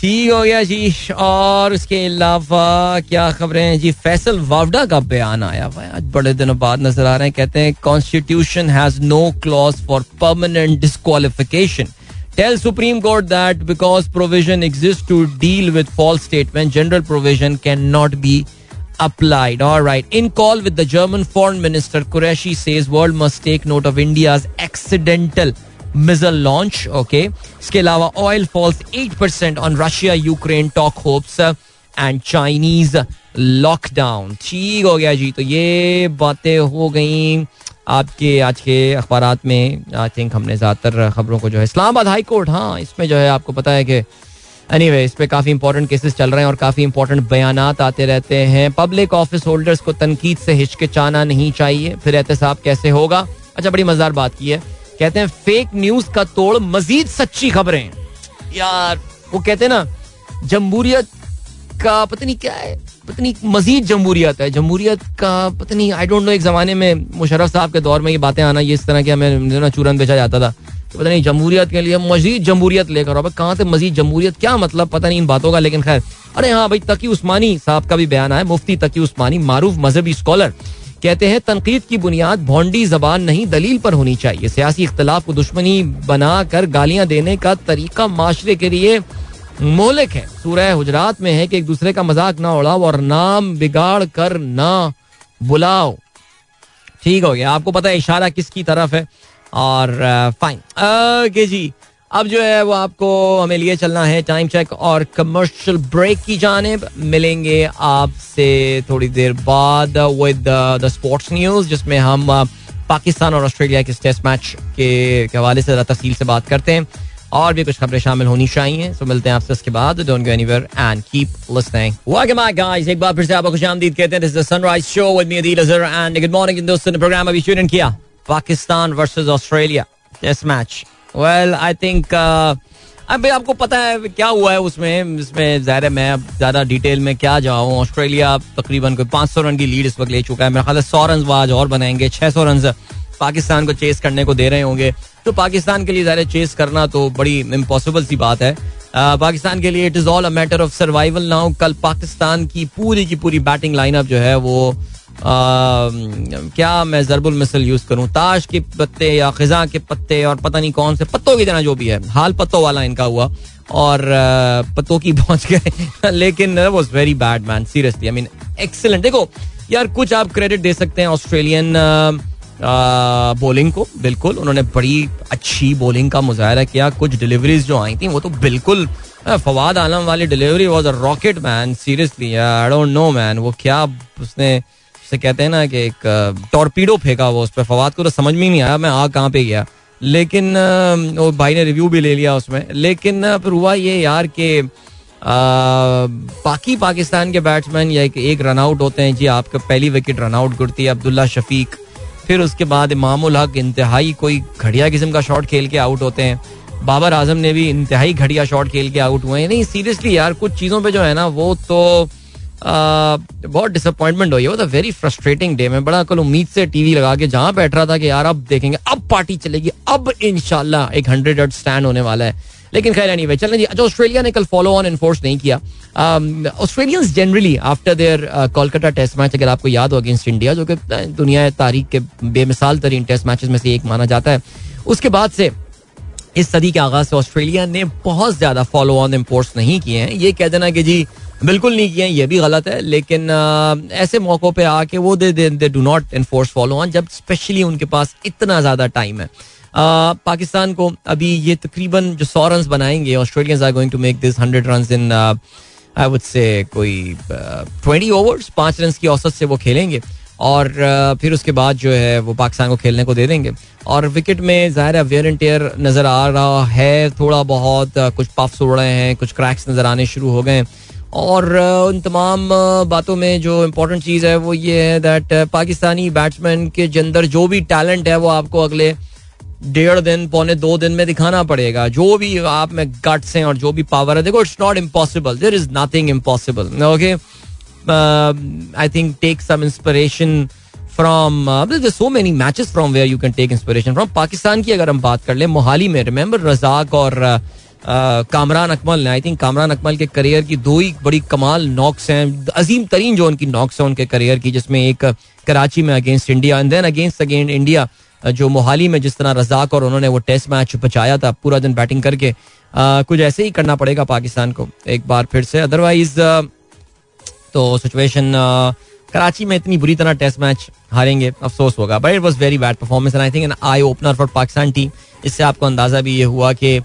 ठीक हो गया जी। और उसके अलावा क्या खबरें हैं? जी फैसल वावडा का बयान आया हुआ है। आज बड़े दिनों बाद नज़र आ रहे हैं। कहते हैं constitution has no clause for permanent disqualification Tell Supreme Court that because provision exists to deal with false statement, general provision cannot be applied. All right. In call with the German Foreign Minister, Qureshi says world must take note of India's accidental missile launch. Okay. इसके अलावा oil falls 8% on Russia Ukraine talk hopes and Chinese lockdown. ठीक हो गया जी तो ये बातें हो गई आपके आज के अखबार में आई थिंक हमने ज़्यादातर खबरों को जो है इस्लामाबाद हाई कोर्ट हाँ इसमें जो है आपको पता है कि एनी anyway, इस पर काफ़ी इंपॉर्टेंट केसेस चल रहे हैं और काफ़ी इंपॉर्टेंट बयान आते रहते हैं। पब्लिक ऑफ़िस होल्डर्स को तनकीद से हिचकिचाना नहीं चाहिए। फिर एहतसाब कैसे होगा? अच्छा बड़ी मज़ेदार बात की है। कहते हैं फेक न्यूज़ का तोड़ मजीद सच्ची खबरें। यार वो कहते हैं ना जमहूरियत का पता नहीं क्या है पता नहीं मजीद जमहूरियत है। जमहूरियत का पता नहीं आई डोंट नो एक जमाने में मुशरफ साहब के दौर में ये बातें आना ये इस तरह की हमें चूरन बेचा जाता था। पता नहीं, जमहूरियत के लिए मजीद जमहूरियत लेकर अब कहाँ से मजीद जमहूरियत? क्या मतलब? पता नहीं इन बातों का, लेकिन खैर। अरे हाँ भाई, तकी उस्मानी साहब का भी बयान है मुफ्ती तकी उस्मानी, मारूफ मजहबी स्कॉलर कहते हैं, तनकीद की बुनियाद भोंडी जबान नहीं, दलील पर होनी चाहिए। सियासी इख्तलाफ को दुश्मनी बनाकर गालियाँ देने का तरीका माशरे के लिए मोहलिक है। सूरह हुजरात में है कि एक दूसरे का मज़ाक ना उड़ाओ और नाम बिगाड़ कर ना बुलाओ। ठीक हो गया। आपको पता है, इशारा किसकी तरफ़ है? और फाइन ओके जी. अब जो है वो आपको, हमें लिए चलना है टाइम चेक और कमर्शियल ब्रेक की जानब। मिलेंगे आपसे थोड़ी देर बाद विद द स्पोर्ट्स न्यूज़ जिसमें हम पाकिस्तान और ऑस्ट्रेलिया के टेस्ट मैच के हवाले से तफसील से बात करते हैं। और भी कुछ खबरें शामिल होनी चाहिए सो मिलते हैं आपसे उसके बाद। Don't go anywhere and keep listening welcome back guys एक बार फिर से आपको खुशामदीद कहते हैं this is the Sunrise Show with me Adeel Azhar and good morning दोस्तों, ने प्रोग्राम अभी शुरू किया। Pakistan versus Australia test match well I think अब आपको पता है क्या हुआ है उसमें? इसमें ज़ाहिर है मैं अब ज़्यादा डिटेल में क्या जाऊँ? ऑस्ट्रेलिया तकरीबन कोई पाँच सौ रन की लीड इस वक्त ले चुका है। मेरा ख्याल है सौ रन आज और बनाएँगे छह सौ रन पाकिस्तान को चेस करने को दे रहे होंगे। तो पाकिस्तान के लिए ज़्यादा चेस करना तो बड़ी इम्पॉसिबल सी बात है। पाकिस्तान के लिए it is all a matter of survival now कल पाकिस्तान की पूरी की पूरी बैटिंग लाइनअप जो है वो क्या मैं जरबुल मिसल यूज़ करूँ? ताश के पत्ते या खिजा के पत्ते और पता नहीं कौन से पत्तों की तरह जो भी है। हाल पत्तों वाला इनका हुआ और पत्तों की पहुँच गए। लेकिन was very bad man seriously I mean excellent देखो, यार, कुछ आप क्रेडिट दे सकते हैं ऑस्ट्रेलियन बॉलिंग को। बिल्कुल, उन्होंने बड़ी अच्छी बॉलिंग का मुजाहरा किया। कुछ डिलीवरीज जो आई थी, वो तो बिल्कुल फवाद आलम वाली delivery was a rocket man seriously I don't know man वो क्या उसने से कहते हैं ना कि एक टॉर्पीडो फेंका वो उस पर फवाद को तो समझ में ही नहीं आया मैं आ कहाँ पे गया। लेकिन वो भाई ने रिव्यू भी ले लिया उसमें। लेकिन फिर हुआ ये यार कि बाकी पाकिस्तान के बैट्समैन या एक, एक रन आउट होते हैं। जी आपका पहली विकेट रन आउट गुड़ती है अब्दुल्ला शफीक। फिर उसके बाद इमामुल हक इंतहाई कोई घड़िया किस्म का शॉट खेल के आउट होते हैं। बाबर आज़म ने भी इंतहाई घड़िया शॉट खेल के आउट हुए हैं। नहीं सीरियसली यार कुछ चीज़ों पे जो है ना वो तो बहुत डिसअपॉइंटमेंट हुई तो वेरी फ्रस्ट्रेटिंग डे में बड़ा कल उम्मीद से टीवी लगा के जहाँ बैठ रहा था कि यार, अब देखेंगे, अब पार्टी चलेगी, अब इनशाला एक हंड्रेड हर्ट स्टैंड होने वाला है। लेकिन खैर नहीं चलें जी अच्छा ऑस्ट्रेलिया ने कल फॉलो ऑन इन्फोर्स नहीं किया। Australians generally after their Kolkata test match अगर आपको याद हो अगेंस्ट इंडिया जो कि दुनिया तारीख के बेमिसाल तरीन टेस्ट मैचेस में से एक माना जाता है। उसके बाद से, इस सदी के आगाज़ से ऑस्ट्रेलिया ने बहुत ज़्यादा फॉलो ऑन इम्पोर्ट्स नहीं किए हैं। ये कह देना कि जी बिल्कुल नहीं किए ये भी गलत है, लेकिन ऐसे मौक़ों पे आके वो they they they do not enforce follow on जब स्पेशली उनके पास इतना ज़्यादा टाइम है। पाकिस्तान को अभी ये तकरीबन जो सौ रन बनाएँगे Australians are going to make this hundred run in I would say कोई ट्वेंटी ओवर्स पाँच रन की औसत से वो खेलेंगे, और फिर उसके बाद जो है वो पाकिस्तान को खेलने को दे देंगे। और विकेट में ज़ाहिर है वेयर एंड टेयर नज़र आ रहा है, थोड़ा बहुत कुछ पफ्स उड़ रहे हैं, कुछ क्रैक्स नज़र आने शुरू हो गए और उन तमाम बातों में जो इम्पोर्टेंट चीज़ है वो ये है दैट पाकिस्तानी बैट्समैन के अंदर जो भी टैलेंट है वो आपको अगले डेढ़ दिन पौने दो दिन में दिखाना पड़ेगा। जो भी आप में गट्स हैं और जो भी पावर है देखो it's not impossible there is nothing impossible okay I think take some inspiration from so many matches from where you can take inspiration from Pakistan की अगर हम बात कर ले मोहाली में रिमेंबर रजाक और uh, कामरान अकमल ने आई थिंक कामरान अकमल के करियर की दो ही बड़ी कमाल नॉक्स हैं। अजीम तरीन जो उनकी नॉक्स हैं उनके करियर की जिसमें एक कराची में against India and then against against India जो मोहाली में जिस तरह रजाक और उन्होंने वो टेस्ट मैच बचाया था पूरा दिन बैटिंग करके। आ, कुछ ऐसे ही करना पड़ेगा पाकिस्तान को एक बार फिर से। अदरवाइज़ तो सिचुएशन कराची में इतनी बुरी तरह टेस्ट मैच हारेंगे अफसोस होगा। But it was very bad performance and I think an eye opener for Pakistan team इससे आपको अंदाज़ा भी ये हुआ कि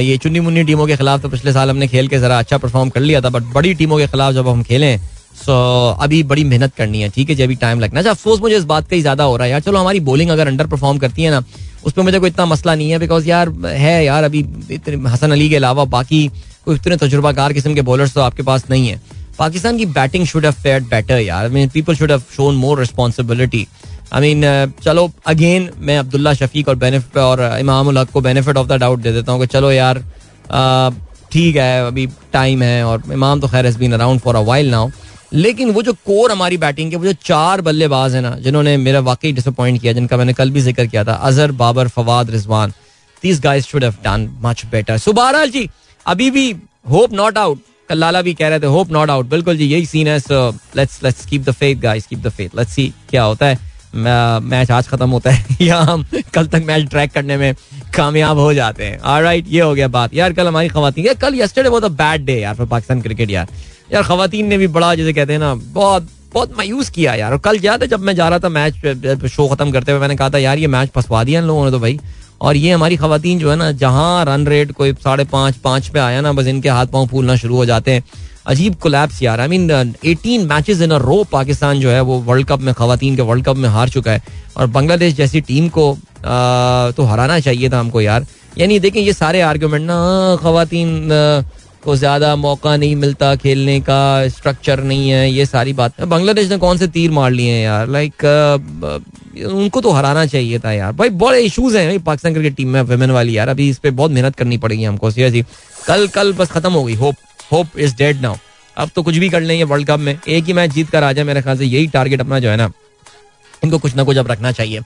ये चुन्नी मुन्नी टीमों के खिलाफ तो पिछले साल हमने खेल के जरा अच्छा परफॉर्म कर लिया था बट बड़ी टीमों के खिलाफ जब हम खेलें सो अभी बड़ी मेहनत करनी है ठीक है जब टाइम लगना अच्छा, अफसोस मुझे इस बात का ही ज़्यादा हो रहा है यार चलो हमारी बॉलिंग अगर अंडर परफॉर्म करती है ना उस पर मुझे कोई इतना मसला नहीं है बिकॉज़ यार है यार अभी इतने हसन अली के अलावा बाकी कोई इतने तजुर्बाकार किस्म के बॉलर्स तो आपके पास नहीं है। पाकिस्तान की batting should have fared better यार। People should have shown more responsibility I mean चलो अगेन मैं अब्दुल्ला शफीक और बेनिफिट और इमाम उल हक को बेनिफिट ऑफ़ द डाउट दे देता हूँ कि चलो यार ठीक है, अभी टाइम है और इमाम तो खैर been around for a while now लेकिन वो जो कोर हमारी बैटिंग के, वो जो चार बल्लेबाज है ना, जिन्होंने मेरा वाकई डिसअपॉइंट किया, जिनका मैंने कल भी ज़िक्र किया था, Azhar, Babar, Fawad, Rizwan these guys should have done much better so जी, अभी भी होप नॉट आउट कल लाला भी कह रहे थे होप नॉट आउट बिल्कुल जी, यही सीन है so let's let's keep the faith guys keep the faith let's see क्या होता है. मैच आज खत्म होता है। या हम कल तक मैच ट्रैक करने में कामयाब हो जाते हैं। ऑलराइट ये हो गया बात। यार, कल हमारी खवातीन कल यस्टरडे बहुत बैड डे यार फॉर पाकिस्तान क्रिकेट यार। यार खातन ने भी बड़ा, जैसे कहते हैं ना, बहुत बहुत मायूस किया यार। और कल क्या था जब मैं जा रहा था मैच शो खत्म करते हुए मैंने कहा था, यार, ये मैच फंसवा दिया इन लोगों ने तो भाई। और ये हमारी खातन जो है ना, जहाँ रन रेट कोई साढ़े पाँच पाँच पे आया ना, बस इनके हाथ पाँव फूलना शुरू हो जाते हैं। अजीब कोलैप्स यार. I mean eighteen matches in a row Pakistan जो है वो वर्ल्ड कप में खातन के वर्ल्ड कप में हार चुका है. और बांग्लादेश जैसी टीम को आ, तो हराना चाहिए था हमको यार. यानी देखें ये सारे आर्ग्यूमेंट ना खातन को ज़्यादा मौका नहीं मिलता खेलने का स्ट्रक्चर नहीं है ये सारी बात. बांग्लादेश ने कौन से तीर मार लिए हैं यार? लाइक उनको तो हराना चाहिए था यार. भाई बड़े इशूज़ हैं पाकिस्तान क्रिकेट टीम में वेमेन वाली यार. अभी इस पर बहुत मेहनत करनी पड़ेगी हमको सीरियसली कल कल बस खत्म हो गई hope hope is dead now अब तो कुछ भी कर लेंगे वर्ल्ड कप में। एक ही मैच जीत कर आ जाए मेरे ख्याल से, यही टारगेट अपना जो है ना, इनको कुछ ना कुछ अब रखना चाहिए।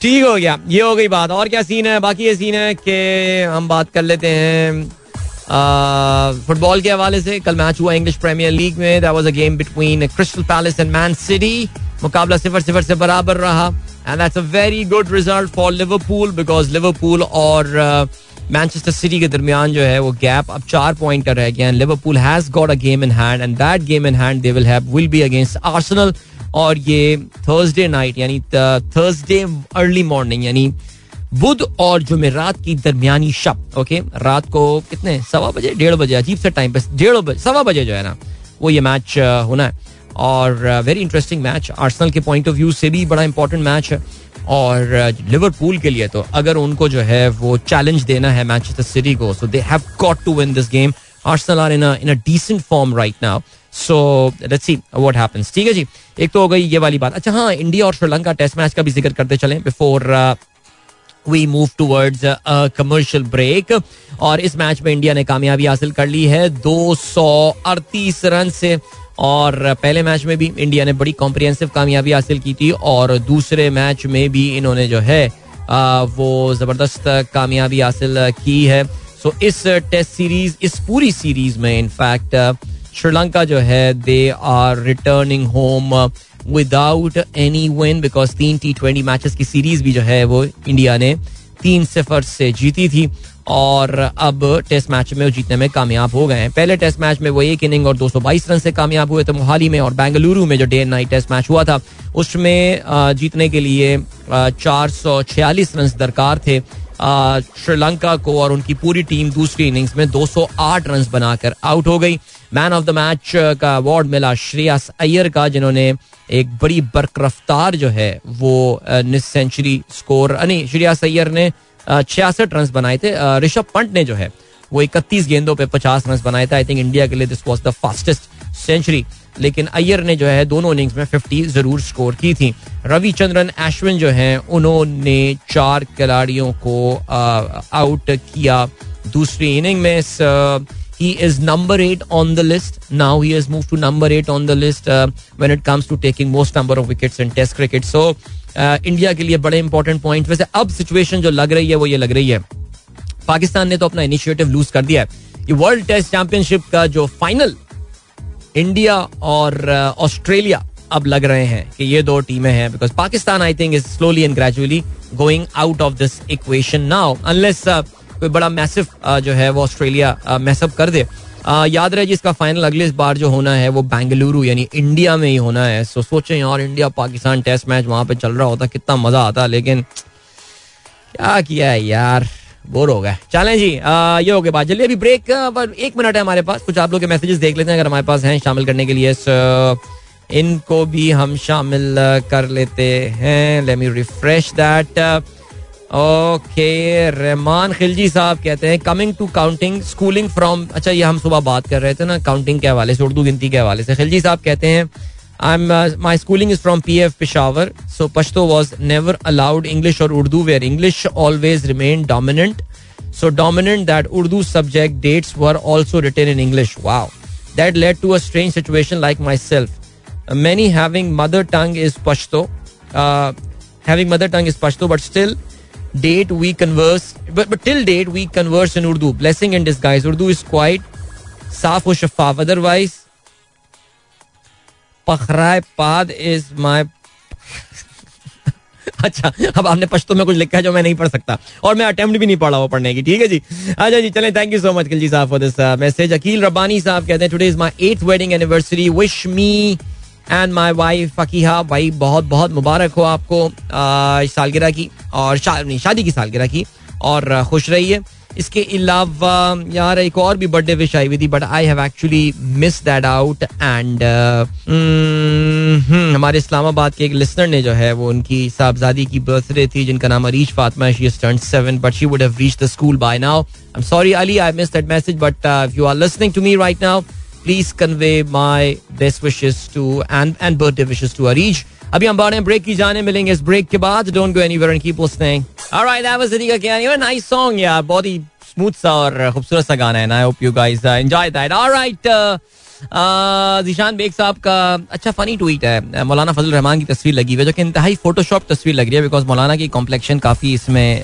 ठीक हो गया, ये हो गई बात। और क्या सीन है? बाकी ये सीन है कि हम बात कर लेते हैं फुटबॉल के हवाले से। कल मैच हुआ इंग्लिश प्रीमियर लीग में। That was a game between Crystal Palace and Man City मुकाबला सिफर सिफर से बराबर रहा। And that's a very good result for Liverpool because Liverpool और मैनचेस्टर सिटी के दरमियान जो है वो गैप अब चार पॉइंट का रह गया Liverpool has got a game in hand and that game in hand they will have will be against Arsenal और ये थर्सडे नाइट यानी थर्सडे अर्ली मॉर्निंग यानी बुध और जुमेरात की दरमियानी शब ओके रात को कितने? सवा बजे? डेढ़ बजे, अजीब से टाइम पे, डेढ़ बजे, सवा बजे जो है ना, वो ये मैच होना है। और वेरी इंटरेस्टिंग मैच आर्सनल के पॉइंट ऑफ़ व्यू से भी बड़ा इंपॉर्टेंट मैच है। और लिवरपूल के लिए तो अगर उनको जो है वो चैलेंज देना है मैनचेस्टर सिटी को so they have got to win this game Arsenal are in in a decent form right now so let's see what happens ठीक है जी? एक तो हो गई ये वाली बात। अच्छा हाँ इंडिया और श्रीलंका टेस्ट मैच का भी ज़िक्र करते चलें before we move towards commercial break और इस मैच में इंडिया ने कामयाबी हासिल कर ली है। दो सौ अड़तीस रन से और पहले मैच में भी इंडिया ने बड़ी कॉम्प्रिहेंसिव कामयाबी हासिल की थी और दूसरे मैच में भी इन्होंने जो है वो ज़बरदस्त कामयाबी हासिल की है। सो इस टेस्ट सीरीज़ इस पूरी सीरीज़ में इनफैक्ट श्रीलंका जो है they are returning home without any win because तीन टी ट्वेंटी मैचेस की सीरीज़ भी जो है, वो इंडिया ने तीन सिफर से जीती थी। और अब टेस्ट मैच में जीतने में कामयाब हो गए हैं। पहले टेस्ट मैच में वो एक इनिंग और 222 रन से कामयाब हुए थे मोहाली में और बेंगलुरु में जो day and night test match हुआ था, उसमें जीतने के लिए चार सौ छियालीस रन दरकार थे। श्रीलंका को और उनकी पूरी टीम दूसरी इनिंग्स में 208 रन बनाकर आउट हो गई। मैन ऑफ़ द मैच का अवार्ड मिला श्रेयस अय्यर का, जिन्होंने एक बड़ी बरकरफ्तार जो है, वो सेंचुरी स्कोर नहीं, श्रेयस अय्यर ने छियासठ रन बनाए थे। ऋषभ पंत ने जो है वो इकतीस गेंदों पे पचास रन बनाए थे। आई थिंक इंडिया के लिए this was the fastest century लेकिन अय्यर ने जो है दोनों इनिंग्स में फिफ्टी ज़रूर स्कोर की थी। रविचंद्रन अश्विन जो है उन्होंने चार खिलाड़ियों को आउट किया दूसरी इनिंग में। he is number eight on the list. Now he has moved to number eight on the list uh, when it comes to taking most number of wickets in Test cricket. India के लिए बड़े important point वैसे अब situation जो लग रही है, वो ये लग रही है। पाकिस्तान ने तो अपना इनिशिएटिव लूज कर दिया है। ये वर्ल्ड टेस्ट चैंपियनशिप का जो फाइनल इंडिया और ऑस्ट्रेलिया अब लग रहे हैं कि ये दो टीमें हैं because Pakistan I think is slowly and gradually going out of this equation now unless कोई बड़ा मैसिव जो है वो ऑस्ट्रेलिया मैसअप कर दे। याद रहे जिसका फाइनल अगले इस बार जो होना है वो बेंगलुरु यानी इंडिया में ही होना है। सो सोचें और इंडिया पाकिस्तान टेस्ट मैच वहाँ पे चल रहा होता कितना मज़ा आता लेकिन क्या किया है यार? बोर हो गए। चलें जी आ, ये हो गया बात। चलिए अभी ब्रेक पर एक मिनट है हमारे पास। कुछ आप लोग के मैसेजेस देख लेते हैं अगर हमारे पास हैं शामिल करने के लिए। इनको भी हम शामिल कर लेते हैं। Let me refresh that okay Rahman Khilji साहब कहते हैं coming to counting schooling from अच्छा ये हम सुबह बात कर रहे थे ना काउंटिंग के हवाले से उर्दू गिनती के हवाले से। खिलजी साहब कहते हैं I am my schooling is from P F Peshawar so Pashto was never allowed English और Urdu where English always remain dominant so dominant that Urdu subject dates were also return in English wow that led to a strange situation like myself many mother tongue is Pashto. Uh, having mother tongue is Pashto, but still date we converse but, but till date we converse in urdu. Blessing in disguise. Urdu is quite व शफाफ otherwise पखराए पाद is my अच्छा अब आपने पश्तो में कुछ लिखा है जो मैं नहीं पढ़ सकता और मैं अटेम्प्ट भी नहीं पढ़ा हुआ पढ़ने की ठीक है जी अच्छा जी चलें thank you so much Khilji साहब for this message Aqeel Rabbani साहब कहते हैं today is my eight wedding anniversary wish me and my wife Faqiha भाई बहुत बहुत मुबारक हो आपको सालगिरह की और शा, नहीं शादी की सालगिरह की और खुश रहिए। इसके अलावा यार एक और भी बर्थडे विश आई हुई थी but I have actually miss that out and हमारे इस्लामाबाद के एक लिसनर ने जो है वो उनकी साहबजादी की बर्थडे थी जिनका नाम Areesh Fatima she turn seven but she would have reach the school by now I am sorry Ali I miss that message but you are listening to me right now please convey my best wishes to and and birthday wishes to Areej अभी हम बढ़े break की जाने मिलेंगे इस break के बाद। Don't go anywhere and keep listening alright nice song यार बहुत ही स्मूथ सा और खूबसूरत सा गाना है ना I hope you guys enjoy that alright Zeeshan Baig साहब का अच्छा फनी ट्वीट है। मौलाना फजल रहमान की तस्वीर लगी हुई है, जो कि इंतहाई फोटोशॉप तस्वीर लग रही है बिकॉज़ मौलाना की कॉम्प्लेक्शन काफ़ी इसमें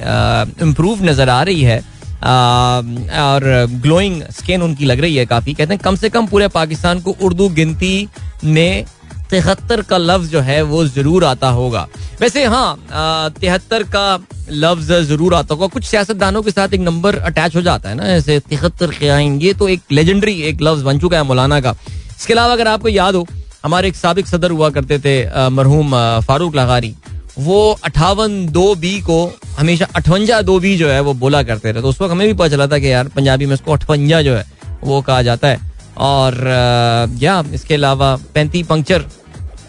इम्प्रूव नज़र आ रही है। और ग्लोइंग स्किन उनकी लग रही है काफ़ी। कहते हैं, कम से कम पूरे पाकिस्तान को उर्दू गिनती में तिहत्तर का लफ्ज जो है वो ज़रूर आता होगा। वैसे हाँ तिहत्तर का लफ्ज ज़रूर आता होगा। कुछ सियासतदानों के साथ एक नंबर अटैच हो जाता है ना, ऐसे तिहत्तर ये तो एक लेजेंडरी एक लफ्ज बन चुका है मौलाना का। इसके अलावा अगर आपको याद हो, हमारे एक सबक सदर हुआ करते थे मरहूम फारूक लगारी। वो अठावन दो बी को हमेशा अठवंजा दो बी जो है वो बोला करते थे। तो उस वक्त हमें भी पता चला था कि यार, पंजाबी में उसको अठवंजा जो है वो कहा जाता है। और या, इसके अलावा पैंती पंक्चर,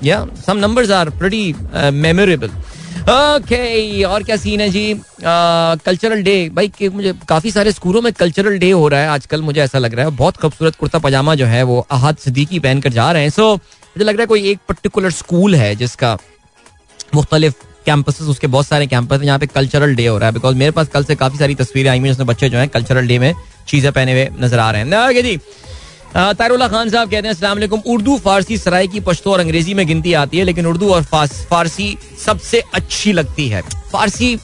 या some numbers are pretty memorable okay और क्या सीन है जी? कल्चरल डे भाई, कि मुझे काफ़ी सारे स्कूलों में कल्चरल डे हो रहा है, आजकल मुझे ऐसा लग रहा है। बहुत खूबसूरत कुर्ता पजामा जो है वो अहद सदीकी पहनकर जा रहे हैं। सो मुझे लग रहा है कोई एक पर्टिकुलर स्कूल है जिसका मुख्तलिफ़ कैंपस उसके बहुत सारे कैंपस हैं यहाँ पे कल्चरल डे हो रहा है। बिकॉज़ मेरे पास कल से काफ़ी सारी तस्वीरें आई हुई जिसमें बच्चे जो है कल्चरल डे में चीज़ें पहने हुए नज़र आ रहे हैं। जी। तारुल्ला खान साहब कहते हैं, अस्सलाम उर्दू, फारसी, सराय की पश्तो और अंग्रेज़ी में गिनती आती है, लेकिन उर्दू और फारसी सबसे अच्छी लगती है। फारसी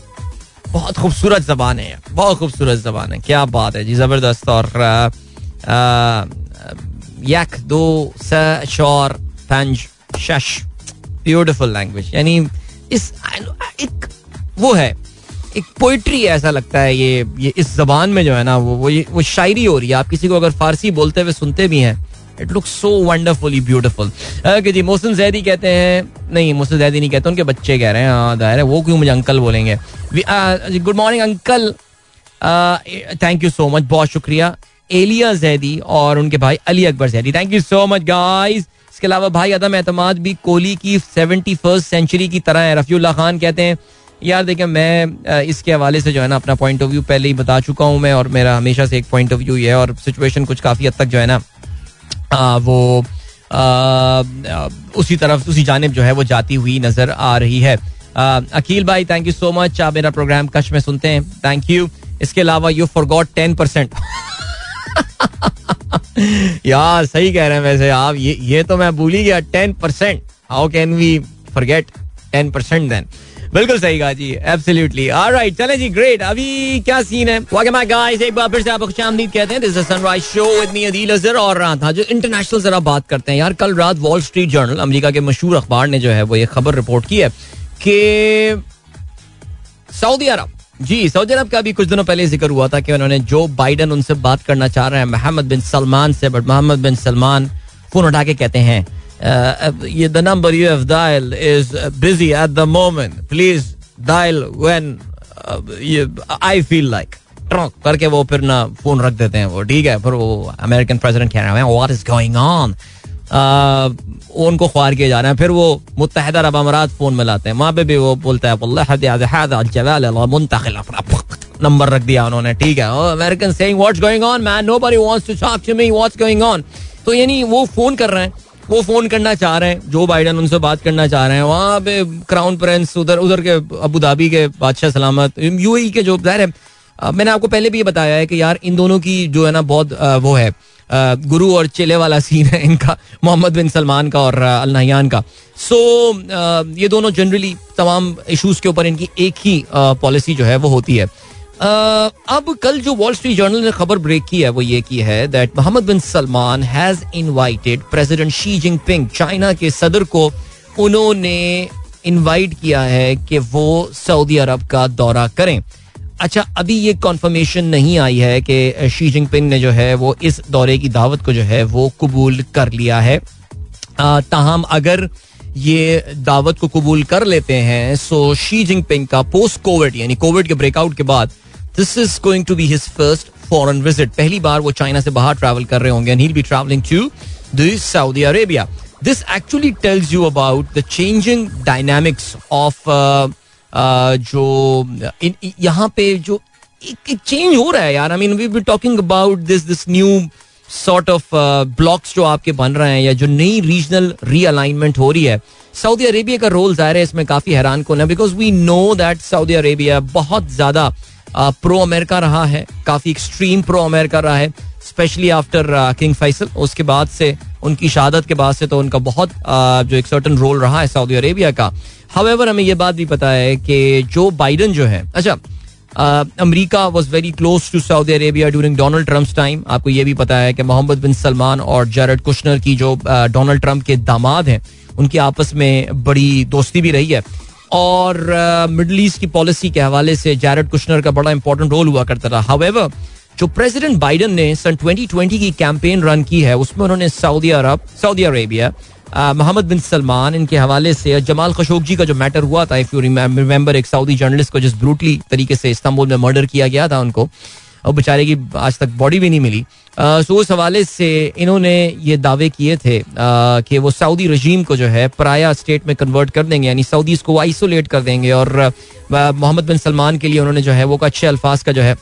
बहुत खूबसूरत जबान है। बहुत खूबसूरत जबान है। क्या बात है जी, ज़बरदस्त। और यक, दो शौर शश। ब्यूटिफुल लैंग्वेज यानी इस एक वो है, एक पोइट्री ऐसा लगता है ये ये इस जबान में जो है ना, वो वो ये, वो शायरी हो रही है। आप किसी को अगर फारसी बोलते हुए सुनते भी हैं it look so wonderfully beautiful जी, मोहसिन जैदी कहते हैं, नहीं, मोहसिन जैदी नहीं कहते, उनके बच्चे कह रहे हैं हाँ दायर है, वो क्यों मुझे अंकल बोलेंगे? Good morning uncle thank you so much बहुत शुक्रिया। एलिया जैदी और उनके भाई Ali Akbar Zaidi. Thank you so much guys इसके अलावा भाई अदम एतमाद भी कोहली की सेवेंटी फ़र्स्ट सेंचुरी की तरह है। रफ़ील्ला खान कहते हैं यार देखें मैं इसके हवाले से जो है ना अपना पॉइंट ऑफ़ व्यू पहले ही बता चुका हूँ मैं और मेरा हमेशा से एक पॉइंट ऑफ़ व्यू है और सिचुएशन कुछ काफ़ी हद तक जो है ना आ, वो आ, उसी तरफ़ उसी जानब जो है वो जाती हुई नज़र आ रही है। अकील भाई थैंक यू सो मच आप मेरा प्रोग्राम कश में सुनते हैं। थैंक यू इसके अलावा you forgot ten percent यार, सही कह रहे हैं वैसे आप। ये ये तो मैं भूल ही गया ten percent how can we forget ten percent then बिल्कुल सही कहा जी एब्सोल्युटली ऑलराइट चले जी ग्रेट अभी क्या सीन है? वेलकम बैक गाइस एक बार फिर से आपको खुशामदीद कहते हैं। This is Sunrise show with me Adeel Azhar और रात था जो इंटरनेशनल जरा बात करते हैं। यार, कल रात वॉल स्ट्रीट जर्नल अमेरिका के मशहूर अखबार ने जो है वो ये खबर रिपोर्ट की है कि सऊदी अरब जी, सऊदी अरब का भी कुछ दिनों पहले ज़िक्र हुआ था कि उन्होंने जो बाइडन उनसे बात करना चाह रहे हैं, मोहम्मद बिन सलमान से but Mohammad bin Salman phone उठा के कहते हैं ये the number you have dialled is busy at the moment please dial when I feel like करके वो फिर ना फ़ोन रख देते हैं वो, ठीक है, फिर वो अमेरिकन प्रेसिडेंट कह रहे हैं व्हाट इज़ गोइंग ऑन उनको ख्वार किए जा रहे हैं। फिर वो मुतहदा अरब अमारात फ़ोन में लाते हैं। वहाँ पे भी वो बोलता है नंबर रख दिया उन्होंने, ठीक है। American saying what's going on man nobody wants to talk to me what's going on तो यानी वो फ़ोन कर रहे हैं। वो फ़ोन करना चाह रहे हैं। जो बाइडन उनसे बात करना चाह रहे हैं। वहाँ पे क्राउन प्रिंस उधर उधर के अबू धाबी के बादशाह सलामत, यूएई के जो, ज़ाहिर है मैंने आपको पहले भी ये बताया है कि यार इन दोनों की जो है ना, बहुत वो है। गुरु और चेले वाला सीन है इनका, मोहम्मद बिन सलमान का और अल नहयान का। सो ये दोनों जनरली तमाम इश्यूज़ के ऊपर इनकी एक ही पॉलिसी जो है, वो होती है। अब कल जो वॉल स्ट्रीट जर्नल ने खबर ब्रेक की है, वो ये की है that Mohammed bin Salman has invited president Xi Jinping China के सदर को, उन्होंने इनवाइट किया है कि वो सऊदी अरब का दौरा करें। अच्छा अभी ये कॉन्फर्मेशन नहीं आई है कि शी जिनपिंग ने जो है, वो इस दौरे की दावत को जो है, वो कबूल कर लिया है। ताहम अगर ये दावत को कबूल कर लेते हैं सो शी जिनपिंग का पोस्ट कोविड यानी कोविड के ब्रेकआउट के बाद this is going to be his first foreign visit पहली बार वो चाइना से बाहर ट्रैवल कर रहे होंगे be travelling to Saudi Arabia this actually tells you about the changing dynamics of जो यहाँ पे जो एक चेंज हो रहा है यार. I mean we be talking about this this new sort of blocks जो आपके बन रहे हैं या जो नई रीजनल रीअलाइनमेंट हो रही है. सऊदी अरेबिया का रोल ज़ाहिर है इसमें काफ़ी हैरान कौन है? Because we know that Saudi Arabia बहुत ज़्यादा प्रो अमेरिका रहा है, काफ़ी एक्सट्रीम प्रो अमेरिका रहा है. स्पेशली आफ्टर किंग फैसल उसके बाद से उनकी शहादत के बाद से तो उनका बहुत uh, जो एक सर्टन रोल रहा है सऊदी अरेबिया का। हावेवर हमें यह बात भी पता है कि जो बाइडन जो है अच्छा America was very close to Saudi Arabia during Donald Trump time आपको यह भी पता है कि मोहम्मद बिन सलमान और जैरड कुशनर की जो डोनाल्ड ट्रंप के दामाद हैं उनकी आपस में बड़ी दोस्ती भी रही है। और मिडल ईस्ट की पॉलिसी के हवाले से जैरड कुशनर का बड़ा इंपॉर्टेंट रोल हुआ करता था। हावेवर जो प्रेसिडेंट बाइडन ने सन 2020 की कैंपेन रन की है, उसमें उन्होंने Saudi Arab Saudi Arabia Mohammed bin Salman इनके हवाले से जमाल खशोगजी का जो मैटर हुआ था इफ़ यू रिमेंबर एक सऊदी जर्नलिस्ट को जिस ब्रूटली तरीके से इस्तांबुल में मर्डर किया गया था उनको, और बेचारे की आज तक बॉडी भी नहीं मिली। सो उस हवाले से इन्होंने ये दावे किए थे कि वो सऊदी रजीम को जो है पराया स्टेट में कन्वर्ट कर देंगे, यानी सऊदीज को आइसोलेट कर देंगे और मोहम्मद बिन सलमान के लिए उन्होंने जो है वो अच्छे अल्फाज का जो है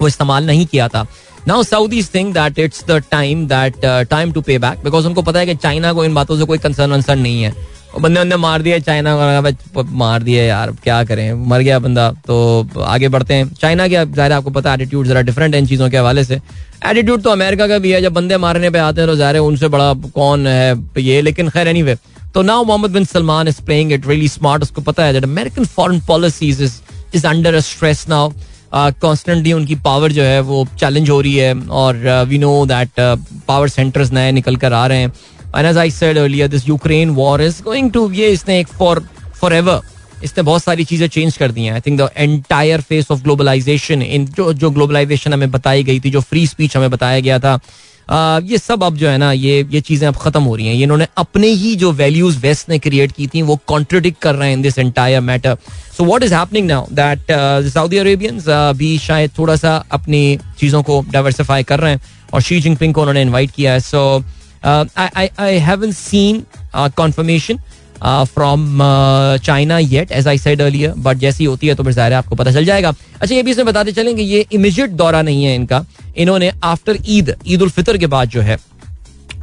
वो इस्तेमाल नहीं किया था। Now Saudis think that it's the time that time to pay back because उनको पता है कि चाइना को इन बातों से कोई कंसर्न वंसर्न नहीं है। बंदे बंदे मार दिया चाइना मार दिया यार क्या करें? मर गया बंदा तो आगे बढ़ते हैं। चाइना के, ज़ाहिर आपको पता एटीट्यूड जरा डिफरेंट है इन चीज़ों के हवाले से। एटीट्यूड तो अमेरिका का भी है, जब बंदे मारने पे आते हैं तो ज़ाहिर उनसे बड़ा कौन है ये, लेकिन खैर एनी तो now Mohammed bin Salman is playing it really smart उसको पता है that American foreign policies is under stress now constantly उनकी पावर जो है वो चैलेंज हो रही है और we know that power centres नए निकल कर आ रहे हैं। And as I said earlier this Ukraine war is going to ये इसने एक फॉर फॉर एवर इसने बहुत सारी चीज़ें चेंज कर दी हैं। I think the entire face of globalisation in जो जो ग्लोबलाइजेशन हमें बताई गई थी, जो फ्री स्पीच हमें बताया गया था ये सब अब जो है ना, ये ये चीज़ें अब खत्म हो रही हैं। इन्होंने अपने ही जो वैल्यूज़ वेस्ट ने क्रिएट की थी, वो कॉन्ट्रोडिक्ट कर रहे हैं in this entire matter so what is happening now that Saudi Arabians भी शायद थोड़ा सा अपनी चीज़ों को डाइवर्सिफाई कर रहे हैं और शी जिनपिंग को उन्होंने इन्वाइट किया है। So I I haven't seen confirmation from China yet as I said earlier but जैसी होती है तो फिर ज़ाहिर है आपको पता चल जाएगा। अच्छा ये भी इसमें बताते चलेंगे ये इमीजिएट दौरा नहीं है इनका। इन्होंने आफ्टर ईद ईद उल फितर के बाद जो है,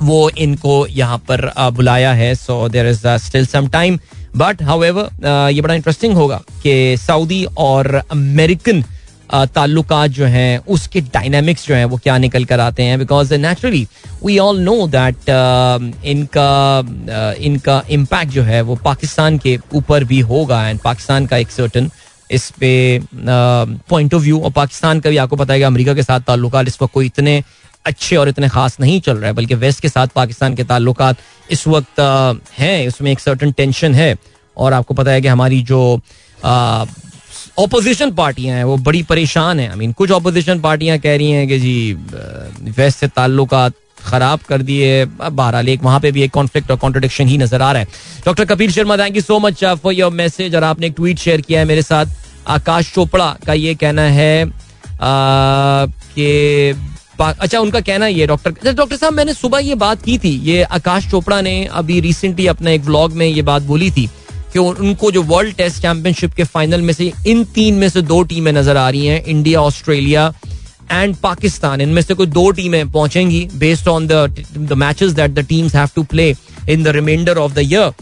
वो इनको यहाँ पर बुलाया है so there is still some time but however ये बड़ा इंटरेस्टिंग होगा कि सऊदी और अमेरिकन ताल्लुक जो हैं, उसके डायनेमिक्स जो हैं, वो क्या निकल कर आते हैं? Because naturally we all know that इनका इनका इम्पैक्ट जो है, वो पाकिस्तान के ऊपर भी होगा एंड पाकिस्तान का एक सर्टन इस पे पॉइंट ऑफ़ व्यू और पाकिस्तान का भी आपको पता है कि अमेरिका के साथ ताल्लुक इस वक्त कोई इतने अच्छे और इतने खास नहीं चल रहा, बल्कि वेस्ट के साथ पाकिस्तान के ताल्लुक इस वक्त हैं, उसमें एक सर्टन टेंशन है। और आपको पता है कि हमारी जो ऑपोजिशन पार्टियाँ हैं वो बड़ी परेशान हैं। आई मीन कुछ ऑपोजिशन पार्टियाँ कह रही हैं कि जी वेस्ट से ताल्लुक खराब कर दिए बहरहाल एक वहाँ पे भी एक कॉन्फ्लिक्ट और कॉन्ट्रोडिक्शन ही नज़र आ रहा है। Doctor Kapil Sharma thank you so much for your message और आपने एक ट्वीट शेयर किया है मेरे साथ। आकाश चोपड़ा का ये कहना है कि अच्छा उनका कहना ये डॉक्टर अच्छा, डॉक्टर साहब मैंने सुबह ये बात की थी। ये आकाश चोपड़ा ने अभी रिसेंटली अपने एक व्लॉग में ये बात बोली थी। कि उनको जो वर्ल्ड टेस्ट चैंपियनशिप के फाइनल में से इन तीन में से दो टीमें नज़र आ रही हैं इंडिया ऑस्ट्रेलिया एंड पाकिस्तान इनमें से कोई दो टीमें पहुंचेंगी based on the matches that the teams have to play in the remainder of the year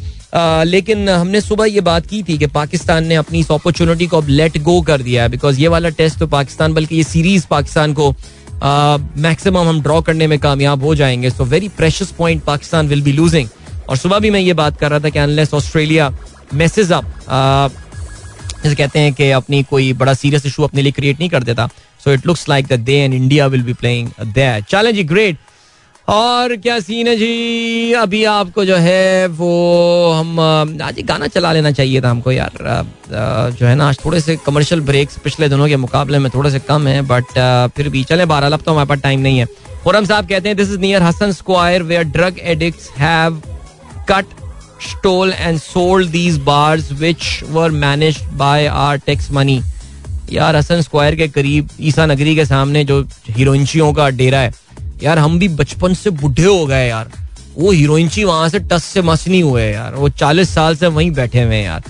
लेकिन हमने सुबह ये बात की थी कि पाकिस्तान ने अपनी इस अपॉर्चुनिटी को अब लेट गो कर दिया है बिकॉज़ ये वाला टेस्ट तो पाकिस्तान बल्कि ये सीरीज़ पाकिस्तान को मैक्सिमम uh, हम ड्रॉ करने में कामयाब हो जाएँगे। So very precious point Pakistan will be losing और सुबह भी मैं ये बात कर रहा था कि अनलेस ऑस्ट्रेलिया मैसेज अप जैसे कहते हैं कि अपनी कोई बड़ा सीरियस इशू अपने लिए क्रिएट नहीं कर देता. So it looks like that they and India will be playing there चलें जी ग्रेट और क्या सीन है जी? अभी आपको जो है वो हम आज गाना चला लेना चाहिए था हमको यार. जो है ना, आज थोड़े से कमर्शियल ब्रेक्स पिछले दिनों के मुकाबले में थोड़े से कम है बट फिर भी चले बारह लब तो हमारे पास टाइम नहीं है. खुरम साहब कहते हैं this is near Hasan square where drug addicts have cut stole and sold these bars which were managed by our tax money. यार हसन स्क्वायर के करीब ईसा नगरी के सामने जो हीरोइंचियों का डेरा है यार हम भी बचपन से बुढ़े हो गए यार। वो हीरोइंची वहाँ से टस से मस नहीं हुए यार। वो चालीस साल से वहीं बैठे हुए हैं यार।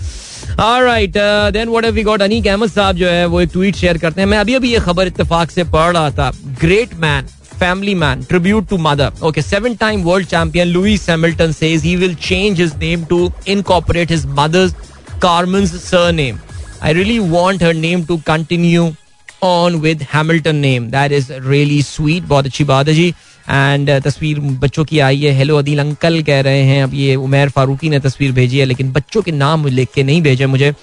Uh, then what have we got? Aneek Ahmed साहब जो है वो एक ट्वीट शेयर करते हैं। मैं अभी अभी ये खबर इत्तेफाक से पढ़ रहा था। Great man family man. Tribute to mother. Okay, seven time world champion Louis Hamilton says he will change his name to incorporate his mother's Carmen's surname. I really want her name to continue on with Hamilton name. That is really sweet. बहुत अच्छी बात है जी and uh, तस्वीर बच्चों की आई है hello Adeel uncle कह रहे हैं अब ये उमेर फारूकी ने तस्वीर भेजी है लेकिन बच्चों के नाम लिख के नहीं भेजे मुझे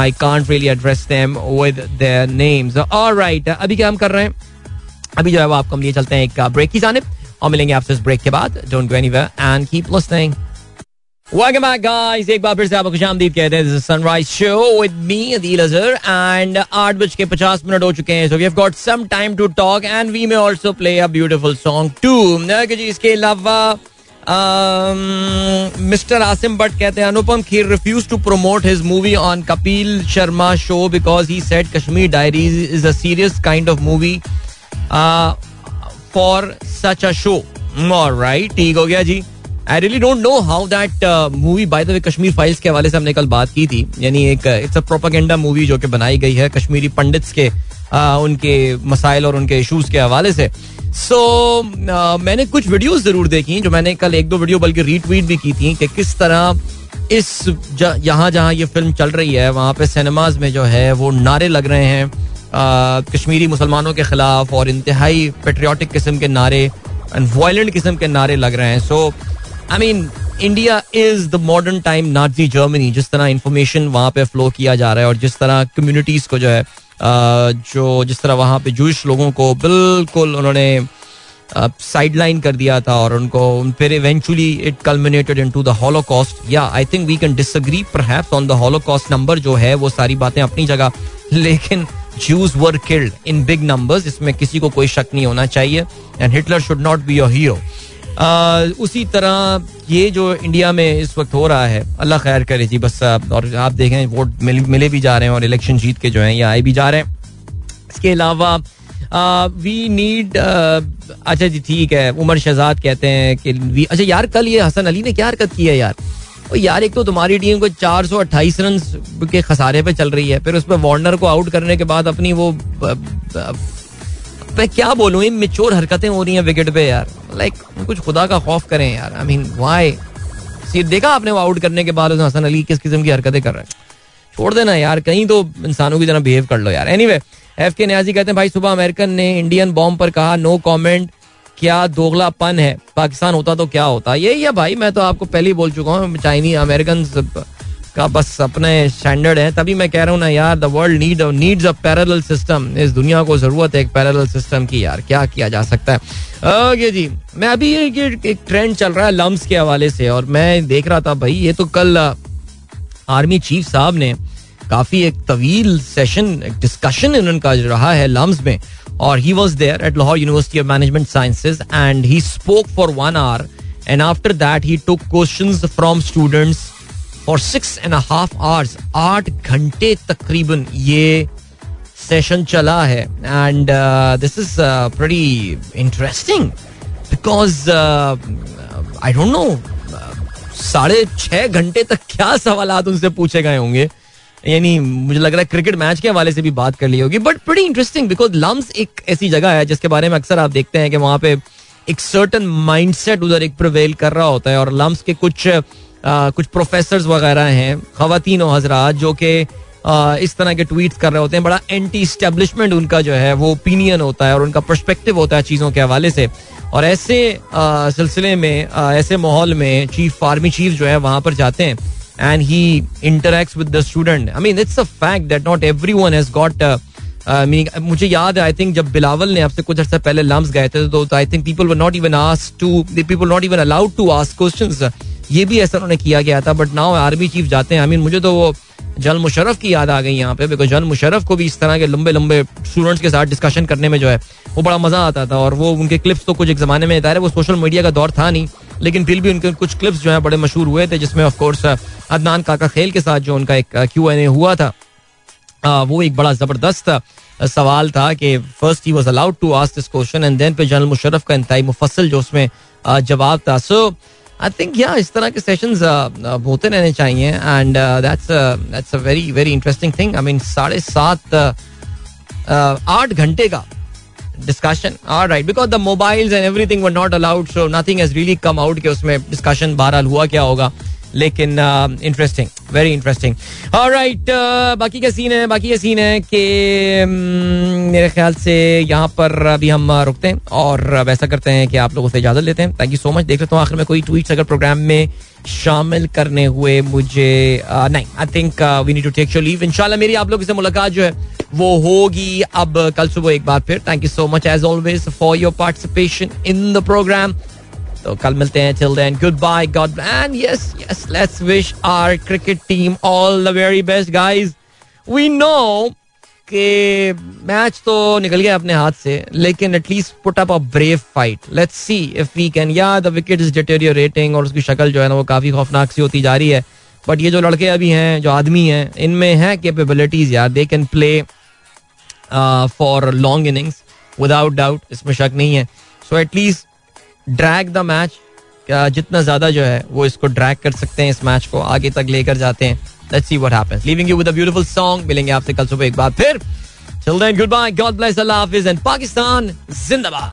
I can't really address them with their names alright अभी क्या हम कर रहे हैं अभी जो है वो आपको हम लिए चलते हैं एक ब्रेक की जानब और मिलेंगे आपसे इस ब्रेक के बाद. Don't go anywhere and keep listening Welcome back, guys. एक बार फिर से आपको खुशामदीद कहते हैं sunrise show with me Adeel Azhar and आठ बज के पचास मिनट हो चुके हैं so we have got some time to talk and we may also play a beautiful song to जी इसके अलावा मिस्टर आसिम भट्ट कहते हैं Anupam Kher refuse to promote his movie on Kapil Sharma show because he said Kashmir diaries is a serious kind of movie for such a show right ठीक हो गया जी. I really don't know how that movie by the way Kashmir files के हवाले से हमने कल बात की थी. यानी एक इट्स अ प्रोपागेंडा मूवी जो कि बनाई गई है कश्मीरी पंडित्स के uh, उनके मसाइल और उनके इश्यूज़ के हवाले से. सो so, मैंने कुछ वीडियोस ज़रूर देखी जो मैंने कल एक दो वीडियो बल्कि रीट्वीट भी की थी कि किस तरह इस यहाँ जहाँ ये फ़िल्म चल रही है वहाँ पे सिनेमाज में जो है वो नारे लग रहे हैं. कश्मीरी मुसलमानों के खिलाफ और इंतहाई पेट्रियाटिक किस्म के नारे एंड वायलेंट किस्म के नारे लग रहे हैं। So I mean India is the modern time Nazi Germany जिस तरह इंफॉर्मेशन वहाँ पे फ्लो किया जा रहा है और जिस तरह कम्युनिटीज को जो है जो जिस तरह वहाँ पे जूश लोगों को बिल्कुल उन्होंने साइड लाइन कर दिया था और उनको फिर eventually it culminated into the Holocaust या I think we can disagree perhaps on the Holocaust number जो है, वो सारी बातें अपनी जगह, लेकिन Jews were killed in big numbers. इसमें किसी को कोई शक नहीं होना चाहिए। And Hitler should not be your hero उसी तरह ये जो इंडिया में इस वक्त हो रहा है अल्लाह खैर करे जी बस और आप देखें वोट मिल, मिले भी जा रहे हैं और इलेक्शन जीत के जो हैं ये आए भी जा रहे हैं। इसके अलावा वी नीड अच्छा जी ठीक है उमर शहजाद कहते हैं कि अच्छा यार कल ये हसन अली ने क्या हरकत की है यार? यार, एक तो तुम्हारी टीम को चार सौ अट्ठाईस रन के खसारे पे चल रही है, फिर उसमें वार्नर को आउट करने के बाद अपनी वो मैं क्या बोलूँ मिचोर हरकतें हो रही हैं विकेट पे यार। लाइक कुछ खुदा का खौफ करें यार। आई मीन वाई देखा आपने वो आउट करने के बाद हसन अली किस किस्म की हरकतें कर रहे हैं। छोड़ देना यार, कहीं तो इंसानों की तरह बिहेव कर लो यार। एनी वे एफ़ के न्याजी कहते हैं, भाई, सुबह अमेरिकन ने इंडियन बॉम्ब पर कहा नो कॉमेंट क्या दोगलापन है? पाकिस्तान होता तो क्या होता? यही है भाई, मैं तो आपको पहले ही बोल चुका हूँ चाइनीज़ अमेरिकन का बस अपने स्टैंडर्ड है। तभी मैं कह रहा हूँ ना यार the world need needs a parallel system इस दुनिया को ज़रूरत है एक पैरेलल सिस्टम की यार, क्या किया जा सकता है? ओके जी, मैं अभी ये एक ट्रेंड चल रहा है लम्स के हवाले से, और मैं देख रहा था भाई, ये तो कल आर्मी चीफ साहब ने काफ़ी एक तवील सेशन एक डिस्कशन इनका रहा है लम्स में। और he was there at Lahore university of management sciences and he spoke for one hour and after that he took question from students for six and half hours आठ घंटे तकरीबन ये सेशन चला है। And this is very interesting because I don't know साढ़े छह घंटे तक क्या सवाल उनसे पूछे गए होंगे। यानी मुझे लग रहा है क्रिकेट मैच के हवाले से भी बात कर ली होगी। बट बड़ी इंटरेस्टिंग बिकॉज़ लम्स एक ऐसी जगह है जिसके बारे में अक्सर आप देखते हैं कि वहाँ पे एक सर्टन माइंडसेट उधर एक प्रवेल कर रहा होता है और लम्स के कुछ आ, कुछ प्रोफेसर वगैरह हैं खातन हजरात जो कि इस तरह के ट्वीट कर रहे होते हैं। बड़ा एंटी स्टेब्लिशमेंट उनका जो है वो ओपिनियन होता है और उनका परस्पेक्टिव होता है चीज़ों के हवाले से। और ऐसे सिलसिले में आ, ऐसे माहौल में चीफ आर्मी चीफ जो है वहाँ पर जाते हैं। And he interacts with the student. I mean, it's a fact that not everyone has got. Uh, uh, meaning, मुझे याद है आई थिंक जब बिलावल ने आपसे कुछ अर्सा पहले लम्स गए थे तो I think people were not even ask to people not even allowed to ask question ये भी ऐसा उन्होंने किया गया था बट नाउ आर्मी चीफ जाते हैं आई मीन मुझे तो वो जल मुशरफ की याद आ गई यहाँ पे बिकॉज़ जल मुशरफ को भी इस तरह के लंबे लंबे स्टूडेंट्स के साथ डिस्कशन करने में जो है वो बड़ा मज़ा आता था और वो उनके क्लिप्स तो कुछ एक जमाने में है वो सोशल मीडिया का दौर था नहीं लेकिन फिर भी उनके कुछ क्लिप्स जो है बड़े मशहूर हुए थे, जिसमें ऑफकोर्स अदनान काका खेल के साथ जो उनका एक क्यू एन ए हुआ था वो एक बड़ा ज़बरदस्त सवाल था कि first he was allowed to ask this question and then पे जनरल मुशर्रफ का इंतहाई मुफसल जो उसमें जवाब था। सो आई थिंक या इस तरह के सेशंस होते रहने चाहिए and that's that's a very very interesting thing I mean साढ़े सात आठ घंटे का discussion are right because the mobiles and everything were not allowed so nothing has really come out के उसमें डिस्कशन बहरहाल हुआ क्या होगा। लेकिन इंटरेस्टिंग वेरी इंटरेस्टिंग राइट बाकी का सीन है, बाकी का सीन है कि मेरे ख्याल से यहाँ पर अभी हम रुकते हैं और वैसा करते हैं कि आप लोगों से इजाज़त लेते हैं। थैंक यू सो मच देख लेता हूँ आखिर में कोई ट्वीट अगर प्रोग्राम में शामिल करने हुए मुझे नहीं I think we need to take leave मेरी आप लोगों से मुलाकात जो है, वो होगी अब कल सुबह एक बार फिर। Thank you so much as always for your participation in the program तो कल मिलते हैं till then goodbye God and yes yes let's wish our cricket team all the very best guys we know कि match तो निकल गया अपने हाथ से, लेकिन at least put up a brave fight let's see if we can या the wicket is deteriorating और उसकी शक्ल जो है ना वो काफ़ी खौफनाक सी होती जा रही है. बट ये जो लड़के अभी हैं, जो आदमी हैं, इनमें है कैपेबिलिटीज यार. They can play for long innings without doubt इसमें शक नहीं है. So at least drag the match जितना ज़्यादा जो है वो इसको ड्रैग कर सकते हैं इस मैच को आगे तक लेकर जाते हैं let's see what happens leaving you with a beautiful song मिलेंगे आपसे कल सुबह एक बार फिर Till then, goodbye. God bless Allah Hafiz and Pakistan. Zindabad.